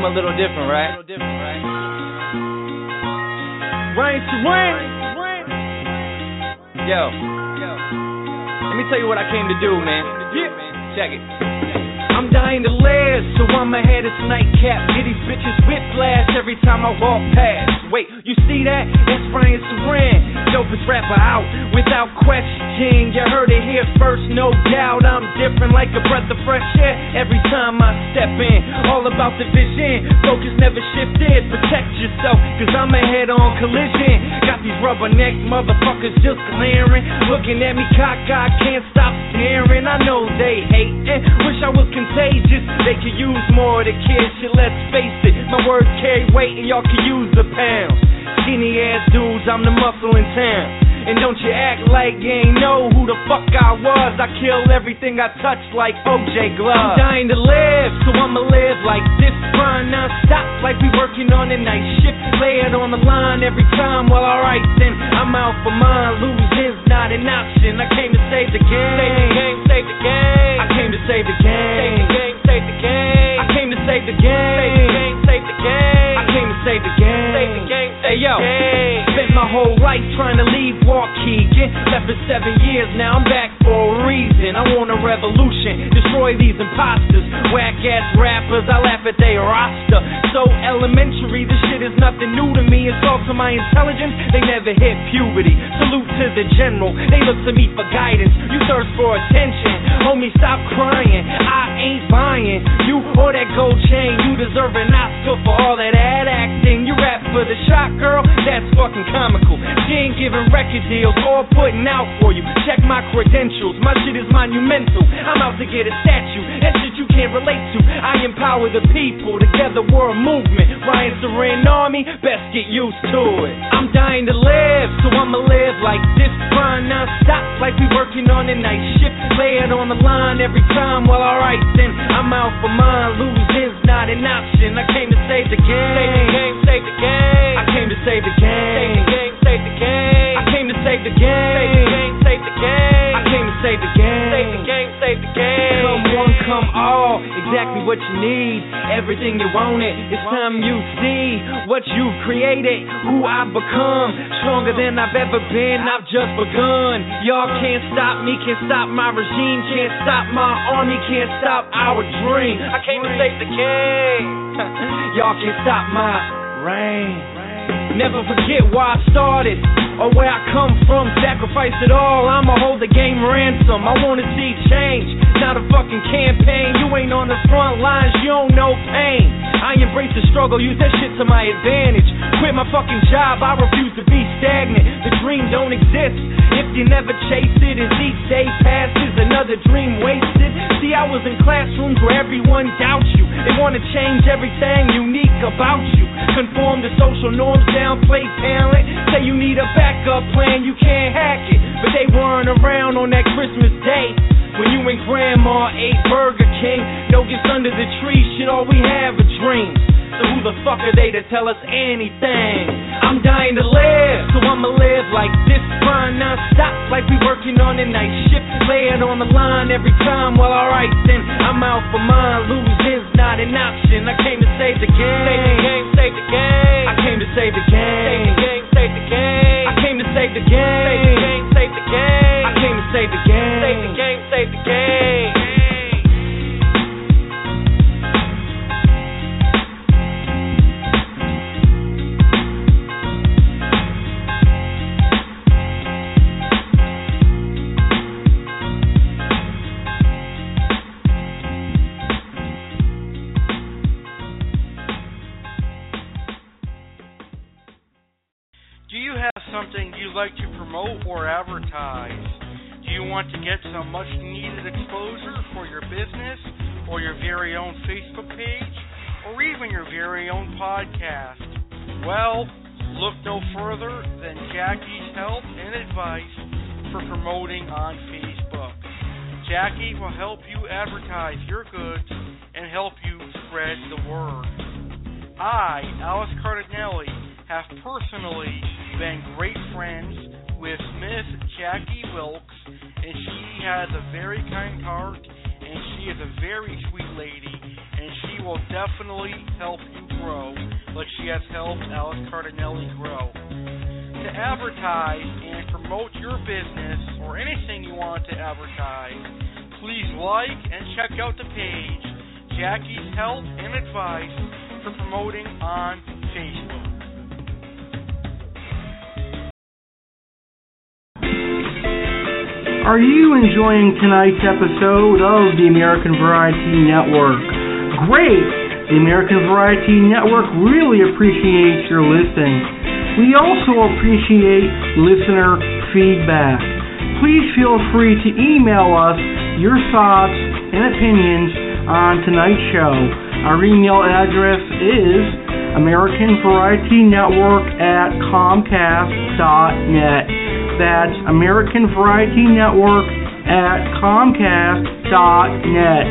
Speaker 11: Something a little different, right? Ryan Serene. Yo. Let me tell you what I came to do, man. Check it. I'm dying to last, so I'ma head this nightcap. Get these bitches whiplash every time I walk past. Wait, you see that? That's Ryan Serene, dopest rapper out without question. You heard it here first, no doubt. I'm different like a breath of fresh air every time I step in. All about the vision, focus never shifted. Protect yourself, cause I'm a head on collision. Got these rubberneck motherfuckers just glaring. Looking at me cockeyed, can't stop staring. I know they hating, wish I was contagious. They could use more of the kids, shit, let's face it. My words carry weight and y'all can use the pound. Skinny ass dudes, I'm the muscle in town. And don't you act like you ain't know who the fuck I was. I kill everything I touch like OJ Glove. I'm dying to live, so I'ma live like this. Grind non stop, like we working on a night shift. Lay it on the line every time. Well, alright then, I'm out for mine. Losing's not an option. I came to save the game. Save the game, save the game. I came to save the game. Save the game, save the game. I came to save the game. Save the game, save the game. I came to save the game. Save the game, save hey, yo. Spent my whole life trying to leave Waukegan. Left for seven years, now I'm back for a reason. I want a revolution, destroy these imposters. Whack ass rappers, I laugh at their roster. So elementary, this shit is nothing new to me. It's all to my intelligence, they never hit puberty. Salute to the general, they look to me for guidance. You thirst for attention, homie, stop crying. I ain't buying you or that gold chain. You deserve an Oscar for all that ad acting. You rap for the shot, girl, that's fucking comical. She ain't giving record deals or putting out for you. Check my credentials, my shit is monumental. I'm out to get a statue, that shit you can't relate to. I empower the people, together we're a movement. Ryan Serene Army, best get used to it. I'm dying to live, so I'ma live like this. Grind non stop, like we working on a night shift. Lay it on the line every time. Well, alright then, I'm out for mine. Losing's not an option. I came to save the game. Save the game, save the game. I came to save the game. Save the game, save the game. I came to save the game. Save the game, save the game. I came to save the game. Save the game, save the game. Come one, come all, exactly what you need. Everything you wanted. It's time you see what you've created, who I've become. Stronger than I've ever been. I've just begun. Y'all can't stop me, can't stop my regime, can't stop my army, can't stop our dream. I came to save the game. Y'all can't stop my reign. Never forget why I started or where I come from. Sacrifice it all. I'ma hold the game ransom. I wanna see change, not a fucking campaign. You ain't on the front lines, you don't know pain. I embrace the struggle, use that shit to my advantage. Quit my fucking job, I refuse to be stagnant. The dream don't exist if you never chase it. As each day passes, another dream wasted. See, I was in classrooms where everyone doubts you. They wanna change everything unique about you. Conform to social norms, downplay talent. Say you need a backup plan, you can't hack it. But they weren't around on that Christmas day. When you and grandma ate Burger King, no gifts under the tree, shit, all we have are dreams. So who the fuck are they to tell us anything? I'm dying to live, so I'ma live like this. Grind non stop, like we working on a night shift. Lay it on the line every time. Well, alright then, I'm out for mine. Losing's not an option. I came to save the game. Save the game, save the game. I came to save the game. Save the game, save the game. I came to save the game. Save the game, save the game save the game. Save the game, save the game.
Speaker 4: Do you have something you'd like to promote or advertise? You want to get some much needed exposure for your business or your very own Facebook page or even your very own podcast? Well, look no further than Jackie's help and advice for promoting on Facebook. Jackie will help you advertise your goods and help you spread the word. I, Alice Cardinelli, have personally been great friends with Miss Jackie Wilkes, and she has a very kind heart, and she is a very sweet lady, and she will definitely help you grow, like she has helped Alice Cardinelli grow. To advertise and promote your business or anything you want to advertise, please like and check out the page Jackie's Help and Advice for Promoting on Facebook. Are you enjoying tonight's episode of the American Variety Network? Great! The American Variety Network really appreciates your listening. We also appreciate listener feedback. Please feel free to email us your thoughts and opinions on tonight's show. Our email address is American Variety Network at Comcast.net. That's American Variety Network at Comcast.net.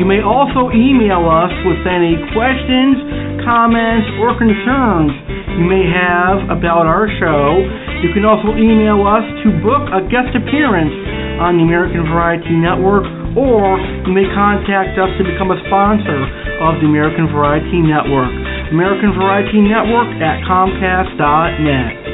Speaker 4: You may also email us with any questions, comments, or concerns you may have about our show. You can also email us to book a guest appearance on the American Variety Network, or you may contact us to become a sponsor of the American Variety Network. American Variety Network at Comcast.net.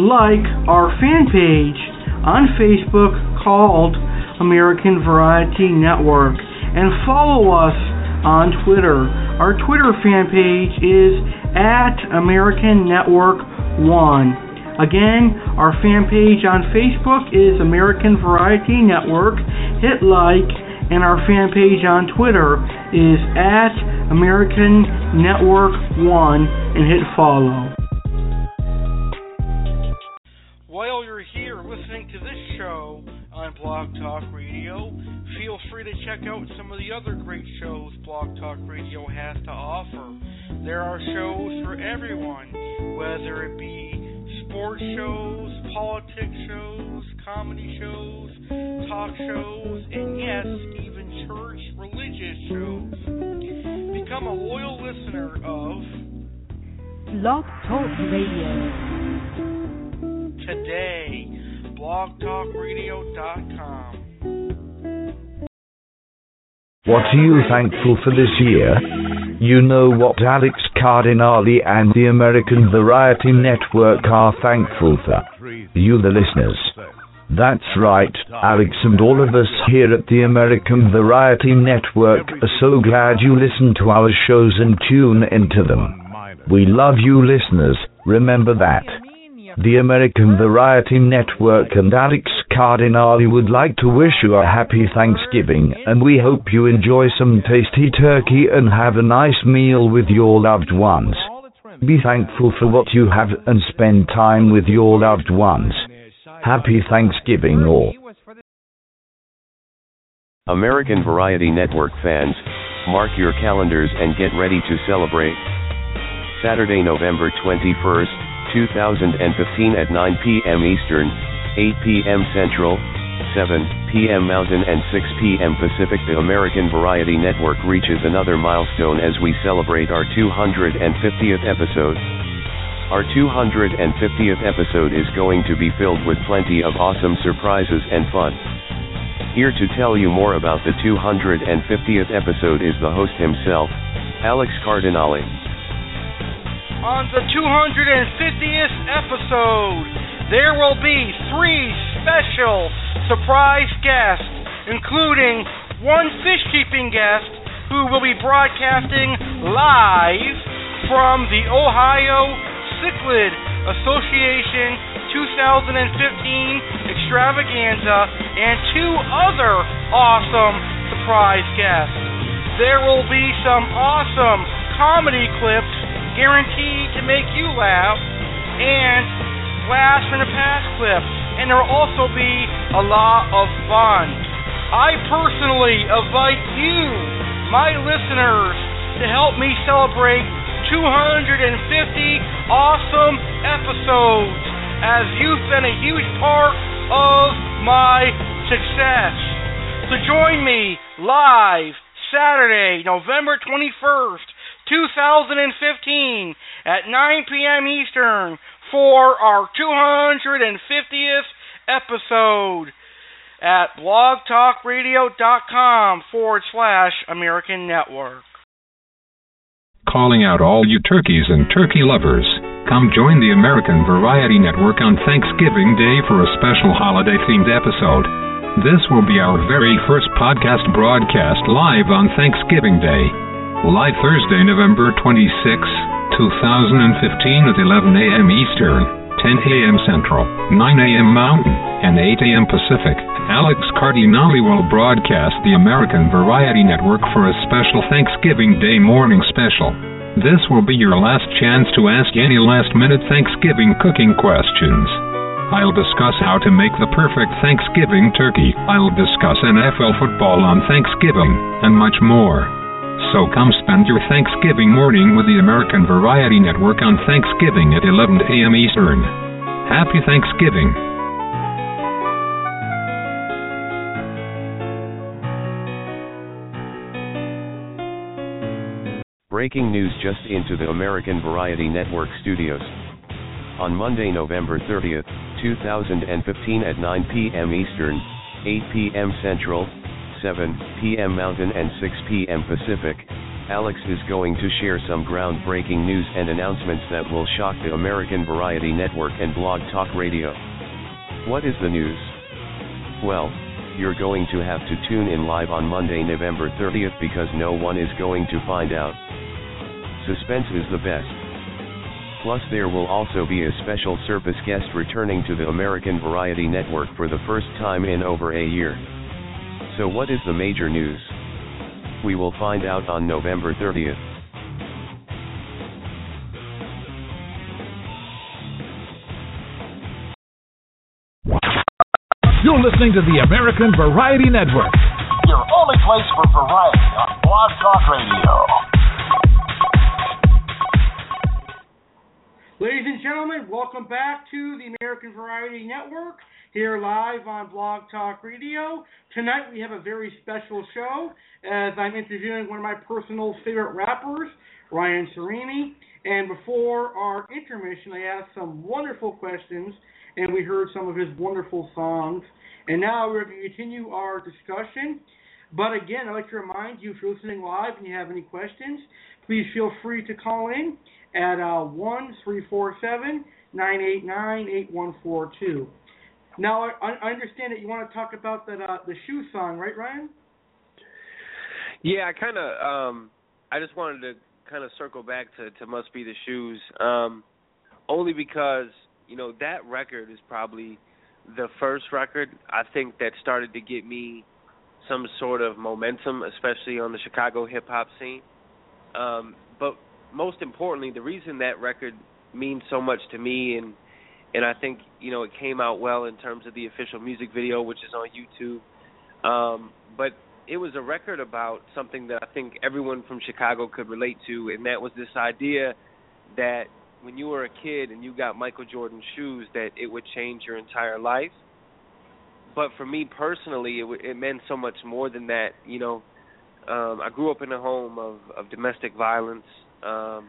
Speaker 4: Like our fan page on Facebook called American Variety Network and follow us on Twitter. Our Twitter fan page is at American Network 1. Again, our fan page on Facebook is American Variety Network. Hit like, and our fan page on Twitter is at American Network 1 and hit follow. While you're here listening to this show on Blog Talk Radio, feel free to check out some of the other great shows Blog Talk Radio has to offer. There are shows for everyone, whether it be sports shows, politics shows, comedy shows, talk shows, and yes, even church religious shows. Become a loyal listener of
Speaker 13: Blog Talk Radio
Speaker 4: today. blogtalkradio.com.
Speaker 14: What are you thankful for this year? You know what Alex Cardinale and the American Variety Network are thankful for. You, the listeners. That's right, Alex and all of us here at the American Variety Network are so glad you listen to our shows and tune into them. We love you, listeners, remember that. The American Variety Network and Alex Cardinale would like to wish you a happy Thanksgiving, and we hope you enjoy some tasty turkey and have a nice meal with your loved ones. Be thankful for what you have and spend time with your loved ones. Happy Thanksgiving all.
Speaker 15: American Variety Network fans, mark your calendars and get ready to celebrate. Saturday, November 21st, 2015 at 9 p.m. Eastern, 8 p.m. Central, 7 p.m. Mountain and 6 p.m. Pacific. The American Variety Network reaches another milestone as we celebrate our 250th episode. Our 250th episode is going to be filled with plenty of awesome surprises and fun. Here to tell you more about the 250th episode is the host himself, Alex Cardinale.
Speaker 4: On the 250th episode, there will be three special surprise guests, including one fish keeping guest who will be broadcasting live from the Ohio Cichlid Association 2015 extravaganza and two other awesome surprise guests. There will be some awesome comedy clips guaranteed to make you laugh and blast from the past clips. And there will also be a lot of fun. I personally invite you, my listeners, to help me celebrate 250 awesome episodes as you've been a huge part of my success. So join me live Saturday, November 21st, 2015 at 9 p.m. Eastern for our 250th episode at blogtalkradio.com forward slash American Network.
Speaker 16: Calling out all you turkeys and turkey lovers. Come join the American Variety Network on Thanksgiving Day for a special holiday themed episode. This will be our very first podcast broadcast live on Thanksgiving Day. Live Thursday, November 26, 2015 at 11 a.m. Eastern, 10 a.m. Central, 9 a.m. Mountain, and 8 a.m. Pacific. Alex Cardinale will broadcast the American Variety Network for a special Thanksgiving Day morning special. This will be your last chance to ask any last minute Thanksgiving cooking questions. I'll discuss how to make the perfect Thanksgiving turkey. I'll discuss NFL football on Thanksgiving, and much more. So come spend your Thanksgiving morning with the American Variety Network on Thanksgiving at 11 a.m. Eastern. Happy Thanksgiving.
Speaker 15: Breaking news just into the American Variety Network studios. On Monday, November 30th, 2015 at 9 p.m. Eastern, 8 p.m. Central, 7 p.m. Mountain and 6 p.m. Pacific, Alex is going to share some groundbreaking news and announcements that will shock the American Variety Network and Blog Talk Radio. What is the news? Well, you're going to have to tune in live on Monday, November 30th because no one is going to find out. Suspense is the best. Plus, there will also be a special service guest returning to the American Variety Network for the first time in over a year. So, what is the major news? We will find out on November 30th.
Speaker 7: You're listening to the American Variety Network.
Speaker 1: Your only place for variety on Blog Talk Radio.
Speaker 4: Ladies and gentlemen, welcome back to the American Variety Network, here live on Blog Talk Radio. Tonight we have a very special show as I'm interviewing one of my personal favorite rappers, Ryan Serene. And before our intermission, I asked some wonderful questions and we heard some of his wonderful songs. And now we're going to continue our discussion. But again, I'd like to remind you if you're listening live and you have any questions, please feel free to call in at uh, 1 347 989 8142. Now I, I understand that you want to talk about that uh, the shoe song, right, Ryan?
Speaker 5: Yeah, I kind of um I just wanted to kind of circle back to to Must Be the Shoes um only because, you know, that record is probably the first record I think that started to get me some sort of momentum, especially on the Chicago hip hop scene. Um but most importantly, the reason that record means so much to me and and I think, you know, it came out well in terms of the official music video which is on YouTube. Um but it was a record about something that I think everyone from Chicago could relate to, and that was this idea that when you were a kid and you got Michael Jordan shoes, that it would change your entire life. But for me personally, it, w- it meant so much more than that. You know, um, I grew up in a home of, of domestic violence. Um,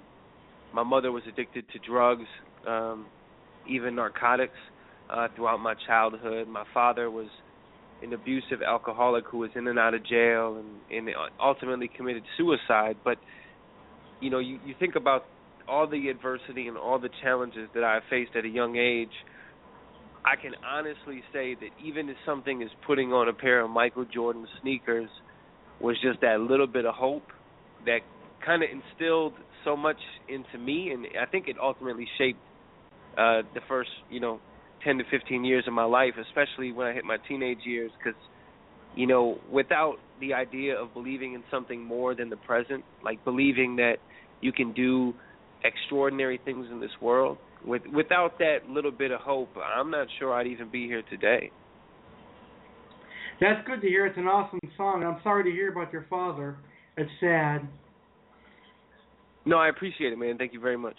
Speaker 5: my mother was addicted to drugs, um, even narcotics, uh, throughout my childhood. My father was an abusive alcoholic who was in and out of jail and, and ultimately committed suicide. But you know, you you think about all the adversity and all the challenges that I faced at a young age. I can honestly say that even if something is putting on a pair of Michael Jordan sneakers was just that little bit of hope that kind of instilled so much into me, and I think it ultimately shaped uh, the first, you know, 10 to 15 years of my life, especially when I hit my teenage years, because, you know, without the idea of believing in something more than the present, like believing that you can do extraordinary things in this world, with without that little bit of hope, I'm not sure I'd even be here today.
Speaker 4: That's good to hear. It's an awesome song. I'm sorry to hear about your father. It's sad.
Speaker 5: No, I appreciate it, man. Thank you very much.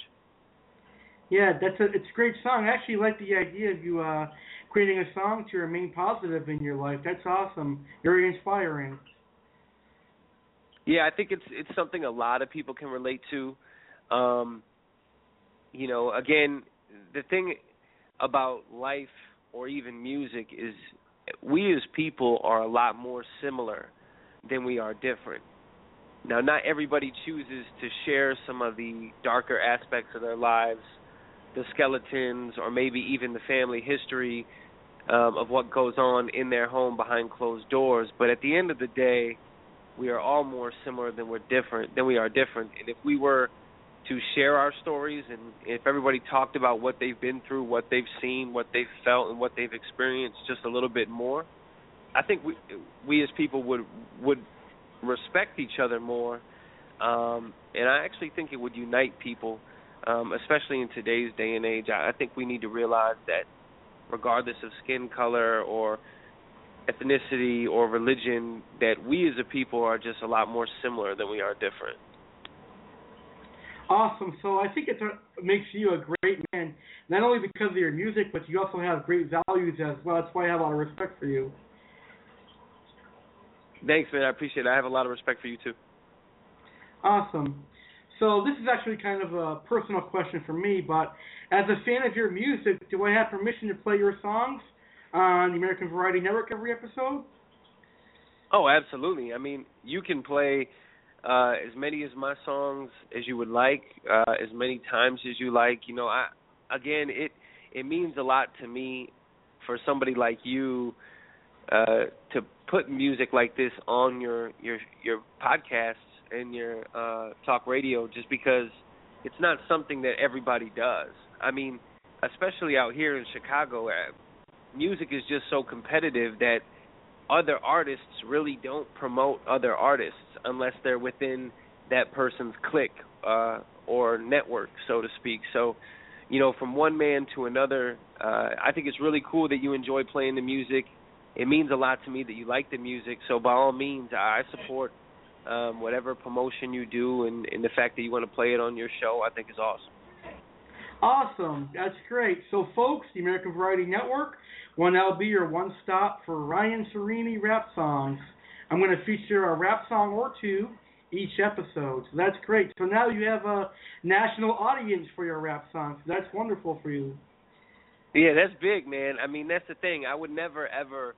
Speaker 4: Yeah, that's a it's a great song. I actually like the idea of you uh creating a song to remain positive in your life. That's awesome. Very inspiring.
Speaker 5: Yeah, I think it's it's something a lot of people can relate to. Um you know, again, the thing about life or even music is we as people are a lot more similar than we are different. Now, not everybody chooses to share some of the darker aspects of their lives, the skeletons, or maybe even the family history um, of what goes on in their home behind closed doors. But at the end of the day, we are all more similar than we're different than we are different. And if we were to share our stories, and if everybody talked about what they've been through, what they've seen, what they've felt, and what they've experienced just a little bit more, I think we we as people would would respect each other more, um, and I actually think it would unite people, um, especially in today's day and age. I, I think we need to realize that, regardless of skin color or ethnicity or religion, that we as a people are just a lot more similar than we are different.
Speaker 4: Awesome. So I think it makes you a great man, not only because of your music, but you also have great values as well. That's why I have a lot of respect for you.
Speaker 5: Thanks, man. I appreciate it. I have a lot of respect for you too.
Speaker 4: Awesome. So this is actually kind of a personal question for me, but as a fan of your music, do I have permission to play your songs on the American Variety Network every episode?
Speaker 5: Oh, absolutely. I mean, you can play uh, as many of my songs as you would like, uh, as many times as you like. You know, I again, it it means a lot to me for somebody like you uh, to put music like this on your your your podcasts and your uh, talk radio, just because it's not something that everybody does. I mean, especially out here in Chicago, uh, music is just so competitive that other artists really don't promote other artists unless they're within that person's clique uh, or network, so to speak. So, you know, from one man to another, uh, I think it's really cool that you enjoy playing the music. It means a lot to me that you like the music. So, by all means, I support um, whatever promotion you do, and, and the fact that you want to play it on your show, I think is awesome.
Speaker 4: Awesome. That's great. So, folks, the American Variety Network will now be your one stop for Ryan Serene rap songs. I'm going to feature a rap song or two each episode. So that's great. So now you have a national audience for your rap songs. So that's wonderful for you.
Speaker 5: Yeah, that's big, man. I mean, that's the thing. I would never ever,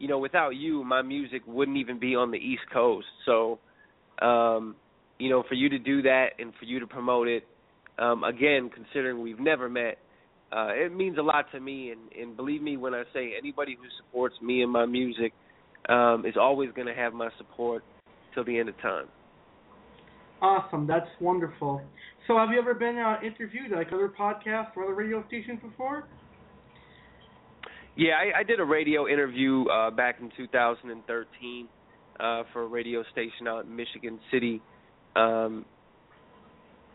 Speaker 5: you know, without you, my music wouldn't even be on the East Coast. So, um, you know, for you to do that and for you to promote it, um, again, considering we've never met, uh, it means a lot to me. And, and believe me when I say anybody who supports me and my music um, is always going to have my support till the end of time.
Speaker 4: Awesome, that's wonderful. So, have you ever been uh, interviewed like other podcasts or other radio stations before?
Speaker 5: Yeah, I, I did a radio interview uh, back in 2013 uh, for a radio station out in Michigan City. Um,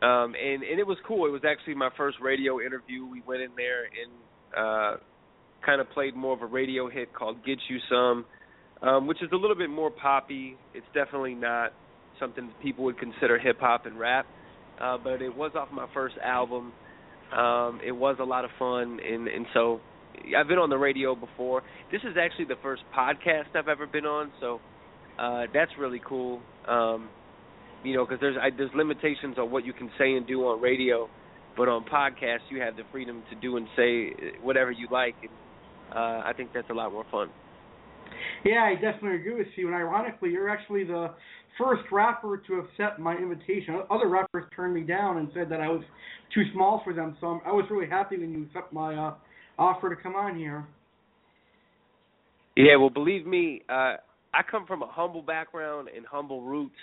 Speaker 5: um, and and it was cool. It was actually my first radio interview. We went in there and uh, kind of played more of a radio hit called "Get You Some," um, which is a little bit more poppy. It's definitely not something that people would consider hip hop and rap, uh, but it was off my first album. Um, it was a lot of fun, and and so I've been on the radio before. This is actually the first podcast I've ever been on, so uh, that's really cool. Um, you know, because there's I, there's limitations on what you can say and do on radio, but on podcasts you have the freedom to do and say whatever you like, and uh, I think that's a lot more fun.
Speaker 4: Yeah, I definitely agree with you. And ironically, you're actually the first rapper to accept my invitation. Other rappers turned me down and said that I was too small for them. So I'm, I was really happy when you accepted my uh, offer to come on here.
Speaker 5: Yeah, well, believe me, uh, I come from a humble background and humble roots,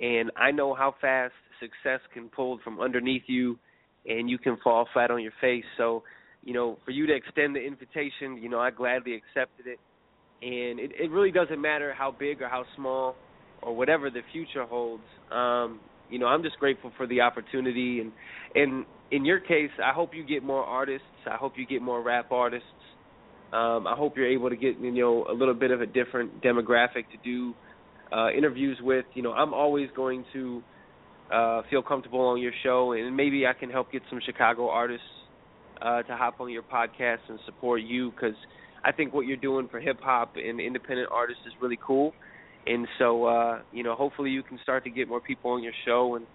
Speaker 5: and I know how fast success can pull from underneath you, and you can fall flat on your face. So, you know, for you to extend the invitation, you know, I gladly accepted it, and it, it really doesn't matter how big or how small or whatever the future holds. Um, you know, I'm just grateful for the opportunity, and and in your case, I hope you get more artists. I hope you get more rap artists. Um, I hope you're able to get you know a little bit of a different demographic to do uh, interviews with. You know, I'm always going to uh, feel comfortable on your show, and maybe I can help get some Chicago artists uh, to hop on your podcast and support you because I think what you're doing for hip hop and independent artists is really cool. And so, uh, you know, hopefully you can start to get more people on your show. And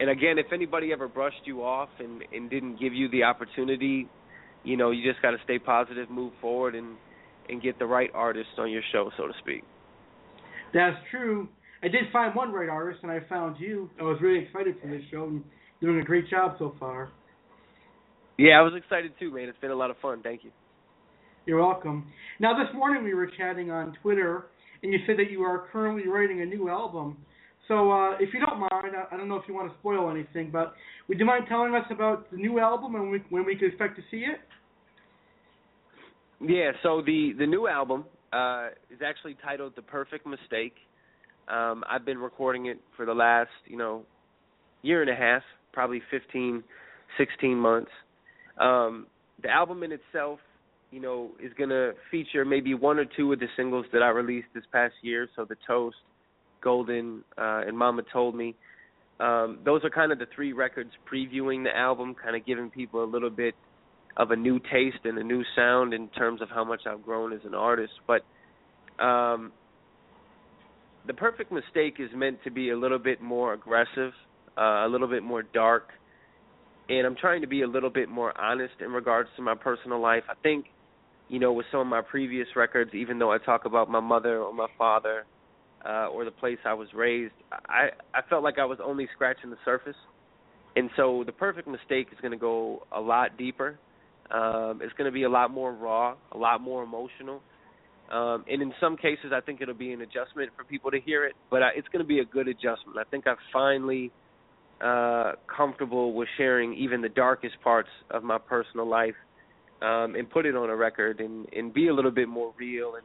Speaker 5: and again, if anybody ever brushed you off and and didn't give you the opportunity, you know, you just got to stay positive, move forward, and and get the right artist on your show, so to speak.
Speaker 4: That's true. I did find one right artist, and I found you. I was really excited for this show, and doing a great job so far.
Speaker 5: Yeah, I was excited too, man. It's been a lot of fun. Thank you.
Speaker 4: You're welcome. Now, this morning we were chatting on Twitter, and you said that you are currently writing a new album. So, uh, if you don't mind, I, I don't know if you want to spoil anything, but would you mind telling us about the new album and when we, when we can expect to see it?
Speaker 5: Yeah, so the the new album uh, is actually titled "The Perfect Mistake." Um, I've been recording it for the last, you know, year and a half, probably 15, 16 months. Um, the album in itself, you know, is going to feature maybe one or two of the singles that I released this past year. So the Toast, Golden, uh, and Mama Told Me. Um, those are kind of the three records previewing the album, kind of giving people a little bit of a new taste and a new sound in terms of how much I've grown as an artist. But um, the perfect mistake is meant to be a little bit more aggressive, uh, a little bit more dark, and I'm trying to be a little bit more honest in regards to my personal life. I think, you know, with some of my previous records, even though I talk about my mother or my father uh, or the place I was raised, I I felt like I was only scratching the surface, and so the perfect mistake is going to go a lot deeper. Um, it's going to be a lot more raw, a lot more emotional. Um, and in some cases, I think it'll be an adjustment for people to hear it, but I, it's going to be a good adjustment. I think I'm finally uh, comfortable with sharing even the darkest parts of my personal life um, and put it on a record and, and be a little bit more real and,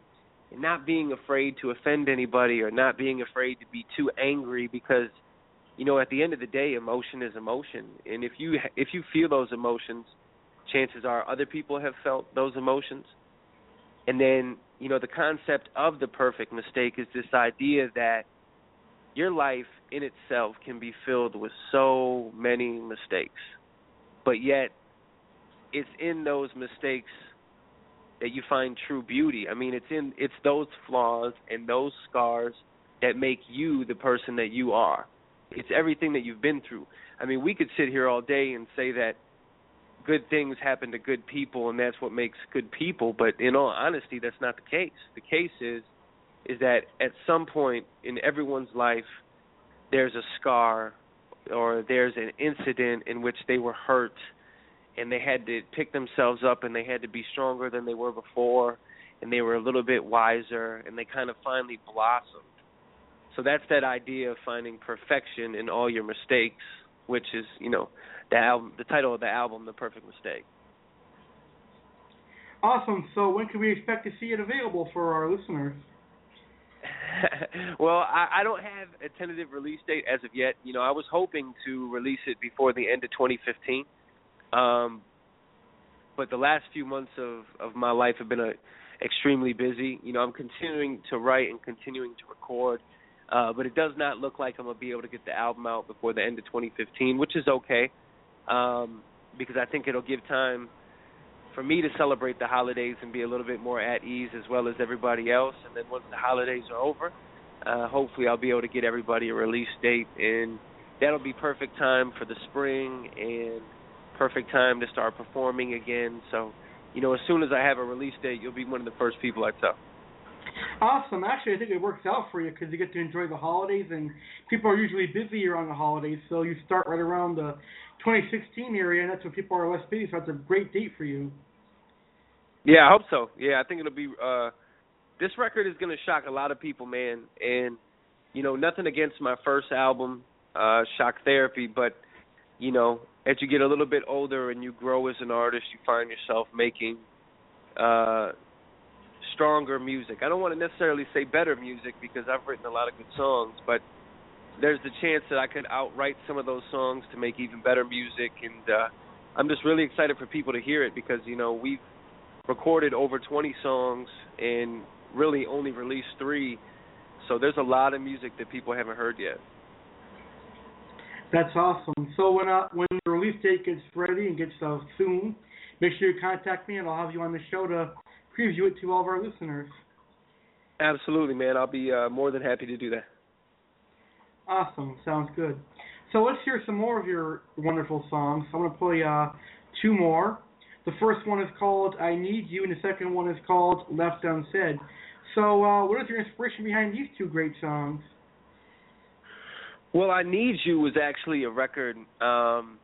Speaker 5: and not being afraid to offend anybody or not being afraid to be too angry because you know at the end of the day emotion is emotion. And if you if you feel those emotions chances are other people have felt those emotions. And then you know the concept of the perfect mistake is this idea that your life in itself can be filled with so many mistakes. But yet it's in those mistakes that you find true beauty. I mean it's in it's those flaws and those scars that make you the person that you are. It's everything that you've been through. I mean we could sit here all day and say that good things happen to good people and that's what makes good people but in all honesty that's not the case. The case is is that at some point in everyone's life there's a scar or there's an incident in which they were hurt and they had to pick themselves up and they had to be stronger than they were before and they were a little bit wiser and they kind of finally blossomed so that's that idea of finding perfection in all your mistakes which is you know the album, the title of the album, The Perfect Mistake.
Speaker 4: Awesome. So when can we expect to see it available for our listeners?
Speaker 5: well, I, I don't have a tentative release date as of yet. You know, I was hoping to release it before the end of 2015. Um, but the last few months of of my life have been a, extremely busy. You know, I'm continuing to write and continuing to record, uh, but it does not look like I'm gonna be able to get the album out before the end of 2015, which is okay um, because I think it'll give time for me to celebrate the holidays and be a little bit more at ease as well as everybody else. And then once the holidays are over, uh, hopefully I'll be able to get everybody a release date, and that'll be perfect time for the spring and perfect time to start performing again. So, you know, as soon as I have a release date, you'll be one of the first people I tell.
Speaker 4: Awesome. Actually, I think it works out for you because you get to enjoy the holidays, and people are usually busy around the holidays. So you start right around the 2016 area, and that's when people are less busy. So that's a great date for you.
Speaker 5: Yeah, I hope so. Yeah, I think it'll be. uh This record is going to shock a lot of people, man. And you know, nothing against my first album, uh Shock Therapy, but you know, as you get a little bit older and you grow as an artist, you find yourself making uh stronger music. I don't want to necessarily say better music because I've written a lot of good songs, but there's the chance that I could outright some of those songs to make even better music and uh I'm just really excited for people to hear it because you know we've recorded over 20 songs and really only released 3 so there's a lot of music that people haven't heard yet.
Speaker 4: That's awesome. So when uh, when the release date gets ready and gets out soon, make sure you contact me and I'll have you on the show to preview it to all of our listeners.
Speaker 5: Absolutely, man. I'll be uh, more than happy to do that.
Speaker 4: Awesome. Sounds good. So let's hear some more of your wonderful songs. I'm going to play uh, two more. The first one is called I Need You, and the second one is called Left Unsaid. So, uh, what is your inspiration behind these two great songs?
Speaker 5: Well, I Need You was actually a record um,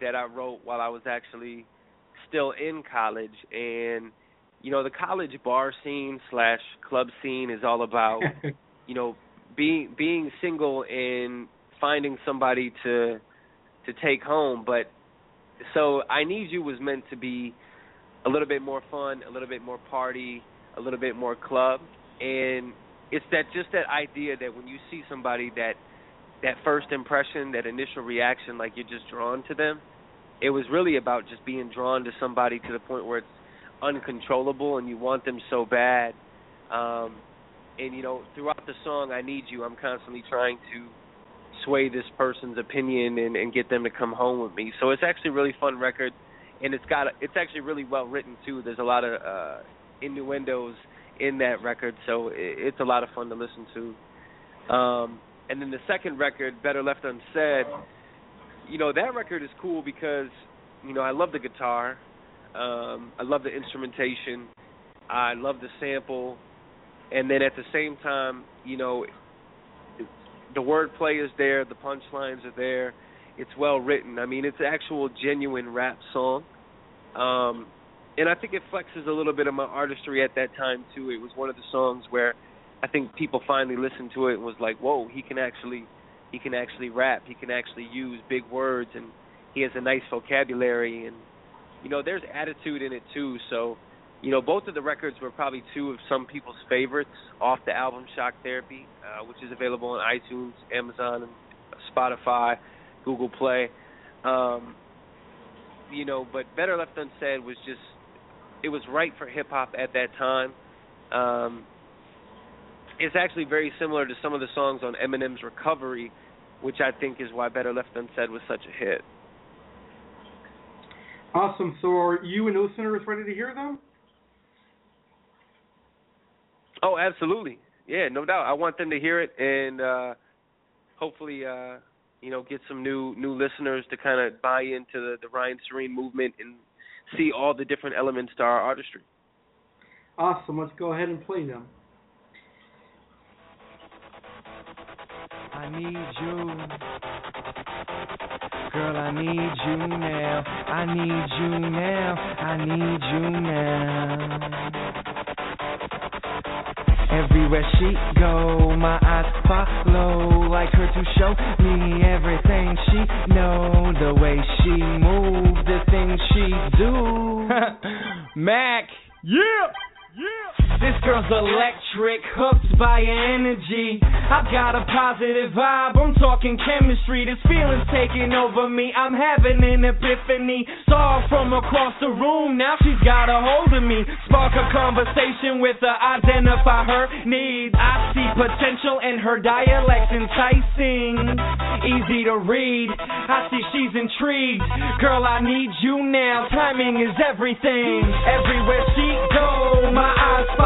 Speaker 5: that I wrote while I was actually still in college. And, you know, the college bar scene slash club scene is all about, you know, being being single and finding somebody to to take home. But so I Need You was meant to be a little bit more fun, a little bit more party, a little bit more club, and it's that just that idea that when you see somebody that that first impression, that initial reaction, like you're just drawn to them. It was really about just being drawn to somebody to the point where it's uncontrollable and you want them so bad. Um, and you know, throughout the song, "I Need You," I'm constantly trying to sway this person's opinion and, and get them to come home with me. So it's actually a really fun record, and it's got a, it's actually really well written too. There's a lot of uh, innuendos in that record, so it, it's a lot of fun to listen to. Um, and then the second record, Better Left Unsaid, you know that record is cool because you know I love the guitar, um, I love the instrumentation, I love the sample, and then at the same time, you know, the wordplay is there, the punchlines are there, it's well written. I mean, it's an actual genuine rap song. Um, and I think it flexes a little bit of my artistry at that time too. It was one of the songs where I think people finally listened to it and was like, "Whoa, he can actually he can actually rap. He can actually use big words and he has a nice vocabulary and you know, there's attitude in it too. So, you know, both of the records were probably two of some people's favorites off the album Shock Therapy, uh, which is available on iTunes, Amazon, and Spotify, Google Play. Um, you know, but Better Left Unsaid was just it was right for hip hop at that time. Um, it's actually very similar to some of the songs on Eminem's Recovery, which I think is why Better Left Unsaid was such a hit.
Speaker 4: Awesome. So are you and listeners ready to hear them?
Speaker 5: Oh, absolutely. Yeah, no doubt. I want them to hear it and uh hopefully uh you know get some new new listeners to kind of buy into the, the Ryan Serene movement and see all the different elements to our artistry.
Speaker 4: Awesome. Let's go ahead and play them.
Speaker 11: I need you. Girl, I need you now. I need you now. I need you now. Everywhere she go, my eyes follow like her to show me everything she know, the way she move, the things she do. Mac, yeah. Yeah. This girl's electric, hooked by energy. I've got a positive vibe, I'm talking chemistry. This feeling's taking over me. I'm having an epiphany. Saw her from across the room, now she's got a hold of me. Spark a conversation with her, identify her needs. I see potential in her dialect, enticing, easy to read. I see she's intrigued. Girl, I need you now. Timing is everything. Everywhere she goes, my eyes follow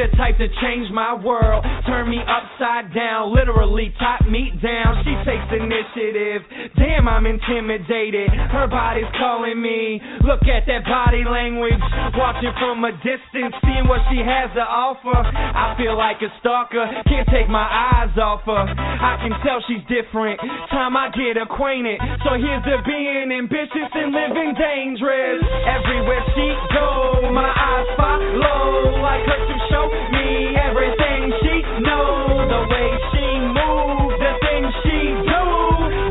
Speaker 11: the type to change my world, turn me upside down, literally top me down. She takes initiative. Damn, I'm intimidated. Her body's calling me. Look at that body language, watching from a distance, seeing what she has to offer. I feel like a stalker, can't take my eyes off her. I can tell she's different. Time I get acquainted. So here's to being ambitious and living dangerous. Everywhere she go, my eyes follow. Like her to show me everything she knows. The way she moves, the things she do,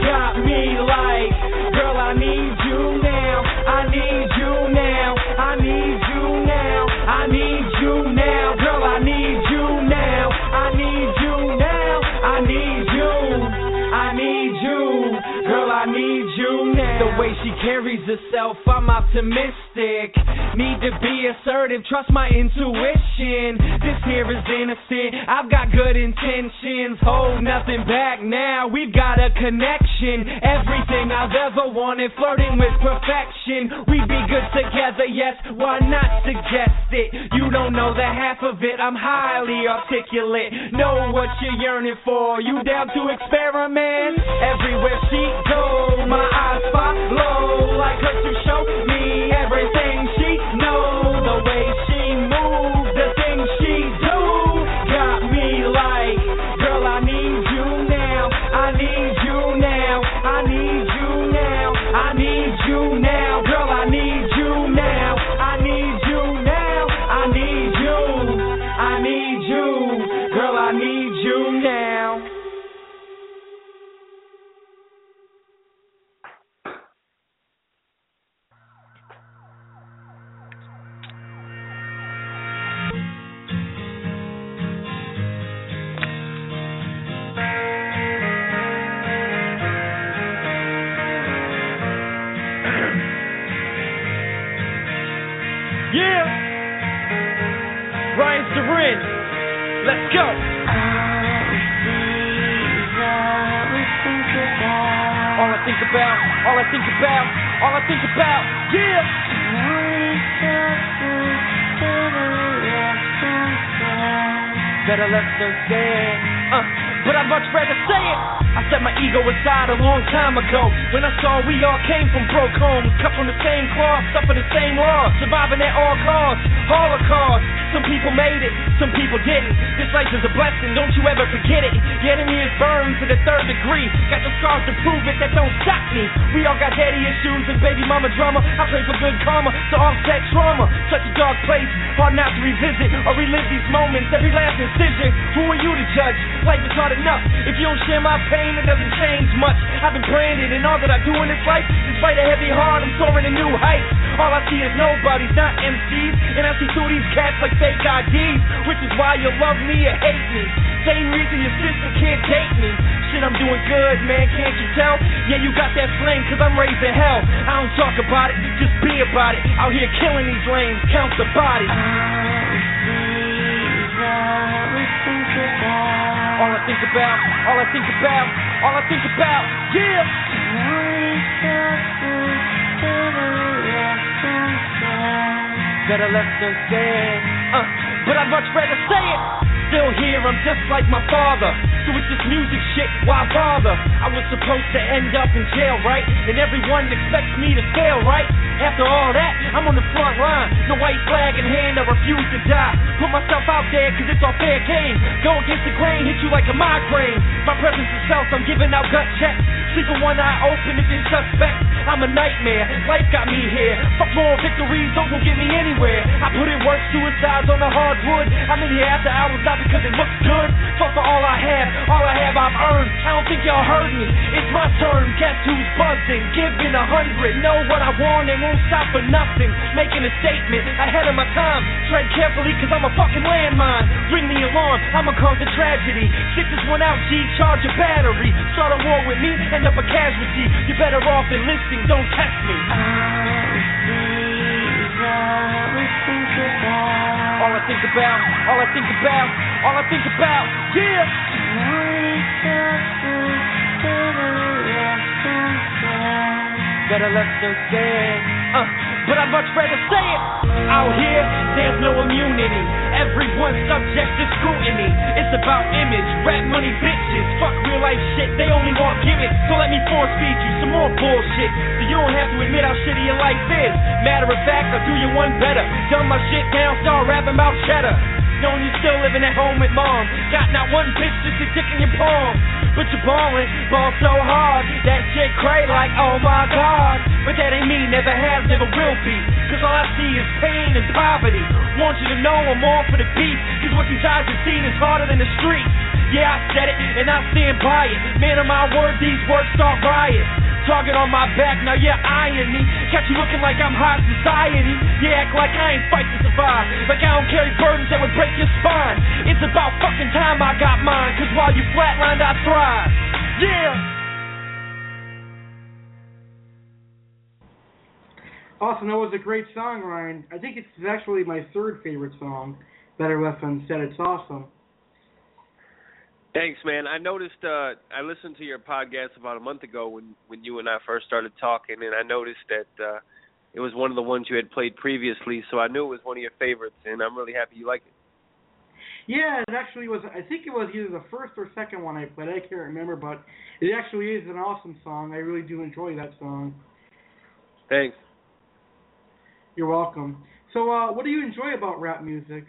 Speaker 11: got me like, girl, I need you now. I need you now. I need you now. I need you now. Girl, I need you now. I need you now. I need you. I need you. Girl, I need you now. The way she carries herself, I'm optimistic. Need to be assertive, trust my intuition. This here is innocent. I've got good intentions. Hold nothing back now. We've got a connection. Everything I've ever wanted, flirting with perfection. We'd be good together, yes. Why not suggest it? You don't know the half of it. I'm highly articulate. Know what you're yearning for. You down to experiment? Everywhere she goes, my eyes follow. Like her to show me everything Ryan Let's go. All I think about, all I think about, all I think about, yeah. Better left unsaid. Uh, but I'd much rather say it. I set my ego aside a long time ago when I saw we all came from broke homes, cut from the same cloth, suffer the same loss, surviving at all costs, holocaust. Some people made it, some people didn't. This life is a blessing, don't you ever forget it. The enemy is burned to the third degree. Got the scars to prove it, that don't stop me. We all got daddy issues and baby mama drama. I pray for good karma to offset trauma. Such a dark place, hard not to revisit or relive these moments. Every last incision. Who are you to judge? Life is hard enough. If you don't share my pain, it doesn't change much. I've been branded, and all that I do in this life, despite a heavy heart, I'm soaring to new heights. All I see is nobodies, not MCs, and I see through these cats like fake IDs, which is why you love me or hate me. Same reason your sister can't date me. Shit, I'm doing good, man, can't you tell? Yeah, you got that flame, cause I'm raising hell. I don't talk about it, just be about it. Out here killing these lanes, count the bodies. All I think about, all I think about, all I think about, yeah. Better left unsaid. Uh, but I'd much rather say it. Still here, I'm just like my father. So with this music shit, why bother? I was supposed to end up in jail, right? And everyone expects me to fail, right? After all that, I'm on the front line. No white flag in hand, I refuse to die. Put myself out there, cause it's all fair game. Go against the grain, hit you like a migraine. My presence is felt, I'm giving out gut checks. Sleeping one eye open if you're suspect. I'm a nightmare, life got me here. Fuck more victories, those won't get me anywhere. I put in work, suicides on the hardwood. I'm in here after hours, not because it looks good. Fuck for all I have, all I have I've earned. I don't think y'all heard me. It's my turn, guess who's buzzing? Giving a hundred, know what I want and won't stop for nothing. Making a statement ahead of my time. Tread carefully, cause I'm a fucking landmine. Ring the alarm, I'ma cause a tragedy. Stick this one out, G, charge a battery. Start a war with me, end up a casualty. You're better off enlisting, don't test me. All I think about, all I think about, all I think about, yeah. Better left unsaid. Uh, but I'd much rather say it. Out here, there's no immunity. Everyone's subject to scrutiny. It's about image, rap money, bitches. Fuck real life shit, they only want gimmicks. So let me force feed you some more bullshit. So you don't have to admit how shitty your life is. Matter of fact, I'll do you one better. Dumb my shit down, start rapping about cheddar. Knowing you still living at home with mom. Got not one bitch, just a dick in your palm. But you're ballin', ball so hard. That shit cray like, oh my god. But that ain't me, never has, never will be. Cause all I see is pain and poverty. Want you to know I'm all for the beat. Cause what these eyes have seen is harder than the streets. Yeah, I said it, and I stand by it. Man of my word, these words start riots. Target on my back, now you're eyeing me. Catch you looking like I'm high society. You act like I ain't fight to survive. Like I don't carry burdens that would break your spine. It's about fucking time I got mine. Cause while you flatlined, I thrive. Yeah!
Speaker 4: Awesome, that was a great song, Ryan. I think it's actually my third favorite song. Better Left Unsaid. It's awesome.
Speaker 5: Thanks, man. I noticed. uh I listened to your podcast about a month ago when when you and I first started talking, and I noticed that uh it was one of the ones you had played previously. So I knew it was one of your favorites, and I'm really happy you like it.
Speaker 4: Yeah, it actually was. I think it was either the first or second one I played. I can't remember, but it actually is an awesome song. I really do enjoy that song.
Speaker 5: Thanks.
Speaker 4: You're welcome. So, uh, what do you enjoy about rap music?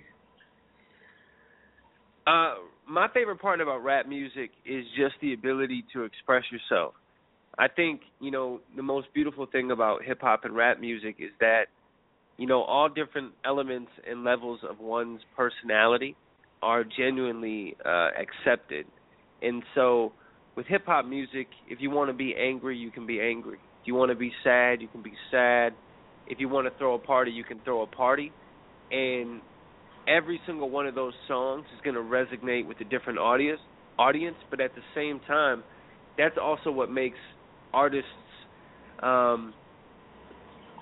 Speaker 5: Uh, my favorite part about rap music is just the ability to express yourself. I think, you know, the most beautiful thing about hip hop and rap music is that, you know, all different elements and levels of one's personality are genuinely uh accepted. And so with hip hop music, if you want to be angry, you can be angry. If you want to be sad, you can be sad. If you want to throw a party, you can throw a party. And every single one of those songs is going to resonate with a different audience audience but at the same time that's also what makes artists um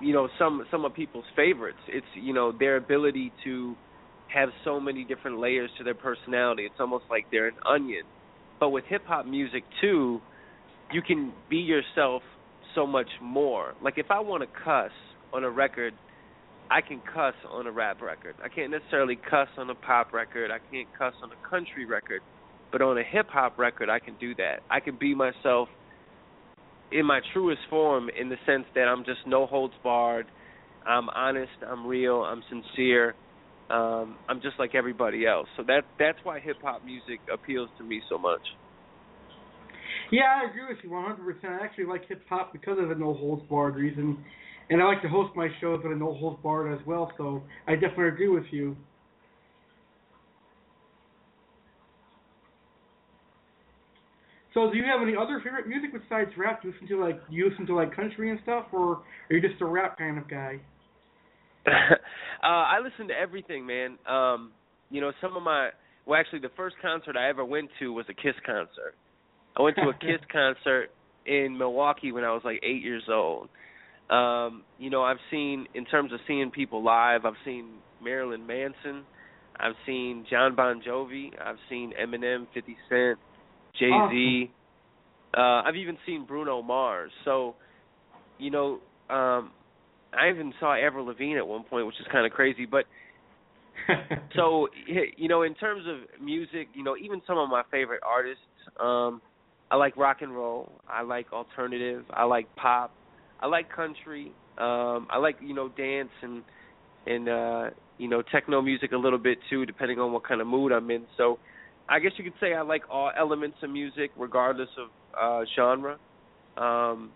Speaker 5: you know some some of people's favorites. It's you know their ability to have so many different layers to their personality. It's almost like they're an onion. But with hip hop music too you can be yourself so much more. Like if i want to cuss on a record I can cuss on a rap record. I can't necessarily cuss on a pop record. I can't cuss on a country record. But on a hip hop record, I can do that. I can be myself in my truest form in the sense that I'm just no holds barred. I'm honest, I'm real, I'm sincere. Um, I'm just like everybody else. So that that's why hip hop music appeals to me so much.
Speaker 4: Yeah, I agree with you 100%. I actually like hip hop because of the no holds barred reason and I like to host my shows with a no holds barred as well. So I definitely agree with you. So, do you have any other favorite music besides rap? Do you listen to like you listen to like country and stuff, or are you just a rap kind of guy?
Speaker 5: uh, I listen to everything, man. Um, you know, some of my well, actually, the first concert I ever went to was a Kiss concert. I went to a Kiss concert in Milwaukee when I was like eight years old. Um, you know, I've seen in terms of seeing people live, I've seen Marilyn Manson, I've seen Jon Bon Jovi, I've seen Eminem, 50 Cent, Jay Z.
Speaker 4: Awesome.
Speaker 5: Uh, I've even seen Bruno Mars. So, you know, um, I even saw Avril Lavigne at one point, which is kind of crazy. But so, you know, in terms of music, you know, even some of my favorite artists, um, I like rock and roll. I like alternative. I like pop. I like country. Um, I like you know dance and and uh, you know techno music a little bit too, depending on what kind of mood I'm in. So I guess you could say I like all elements of music, regardless of uh, genre. Um,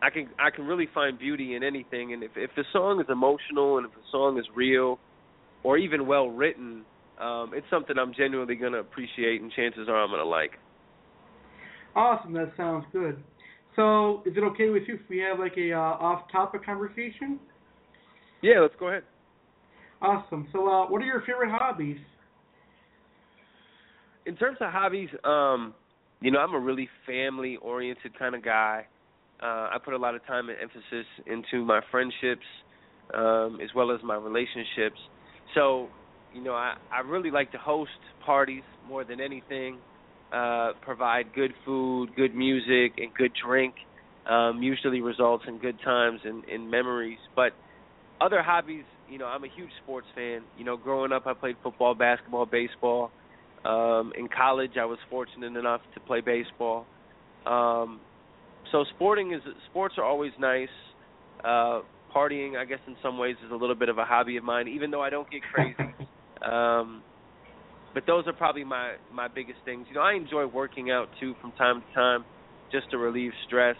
Speaker 5: I can I can really find beauty in anything, and if if the song is emotional and if the song is real, or even well written, um, it's something I'm genuinely gonna appreciate, and chances are I'm gonna like.
Speaker 4: Awesome, that sounds good. So, is it okay with you if we have like a uh, off-topic conversation?
Speaker 5: Yeah, let's go ahead.
Speaker 4: Awesome. So, uh, what are your favorite hobbies?
Speaker 5: In terms of hobbies, um, you know, I'm a really family-oriented kind of guy. Uh, I put a lot of time and emphasis into my friendships, um, as well as my relationships. So, you know, I, I really like to host parties more than anything uh, provide good food, good music, and good drink. um, usually results in good times and, and memories. But other hobbies, you know, I'm a huge sports fan. You know, growing up, I played football, basketball, baseball. Um, in college, I was fortunate enough to play baseball. Um, so sporting is sports are always nice. Uh, partying, I guess, in some ways, is a little bit of a hobby of mine, even though I don't get crazy. um, but those are probably my my biggest things. You know, I enjoy working out too from time to time, just to relieve stress.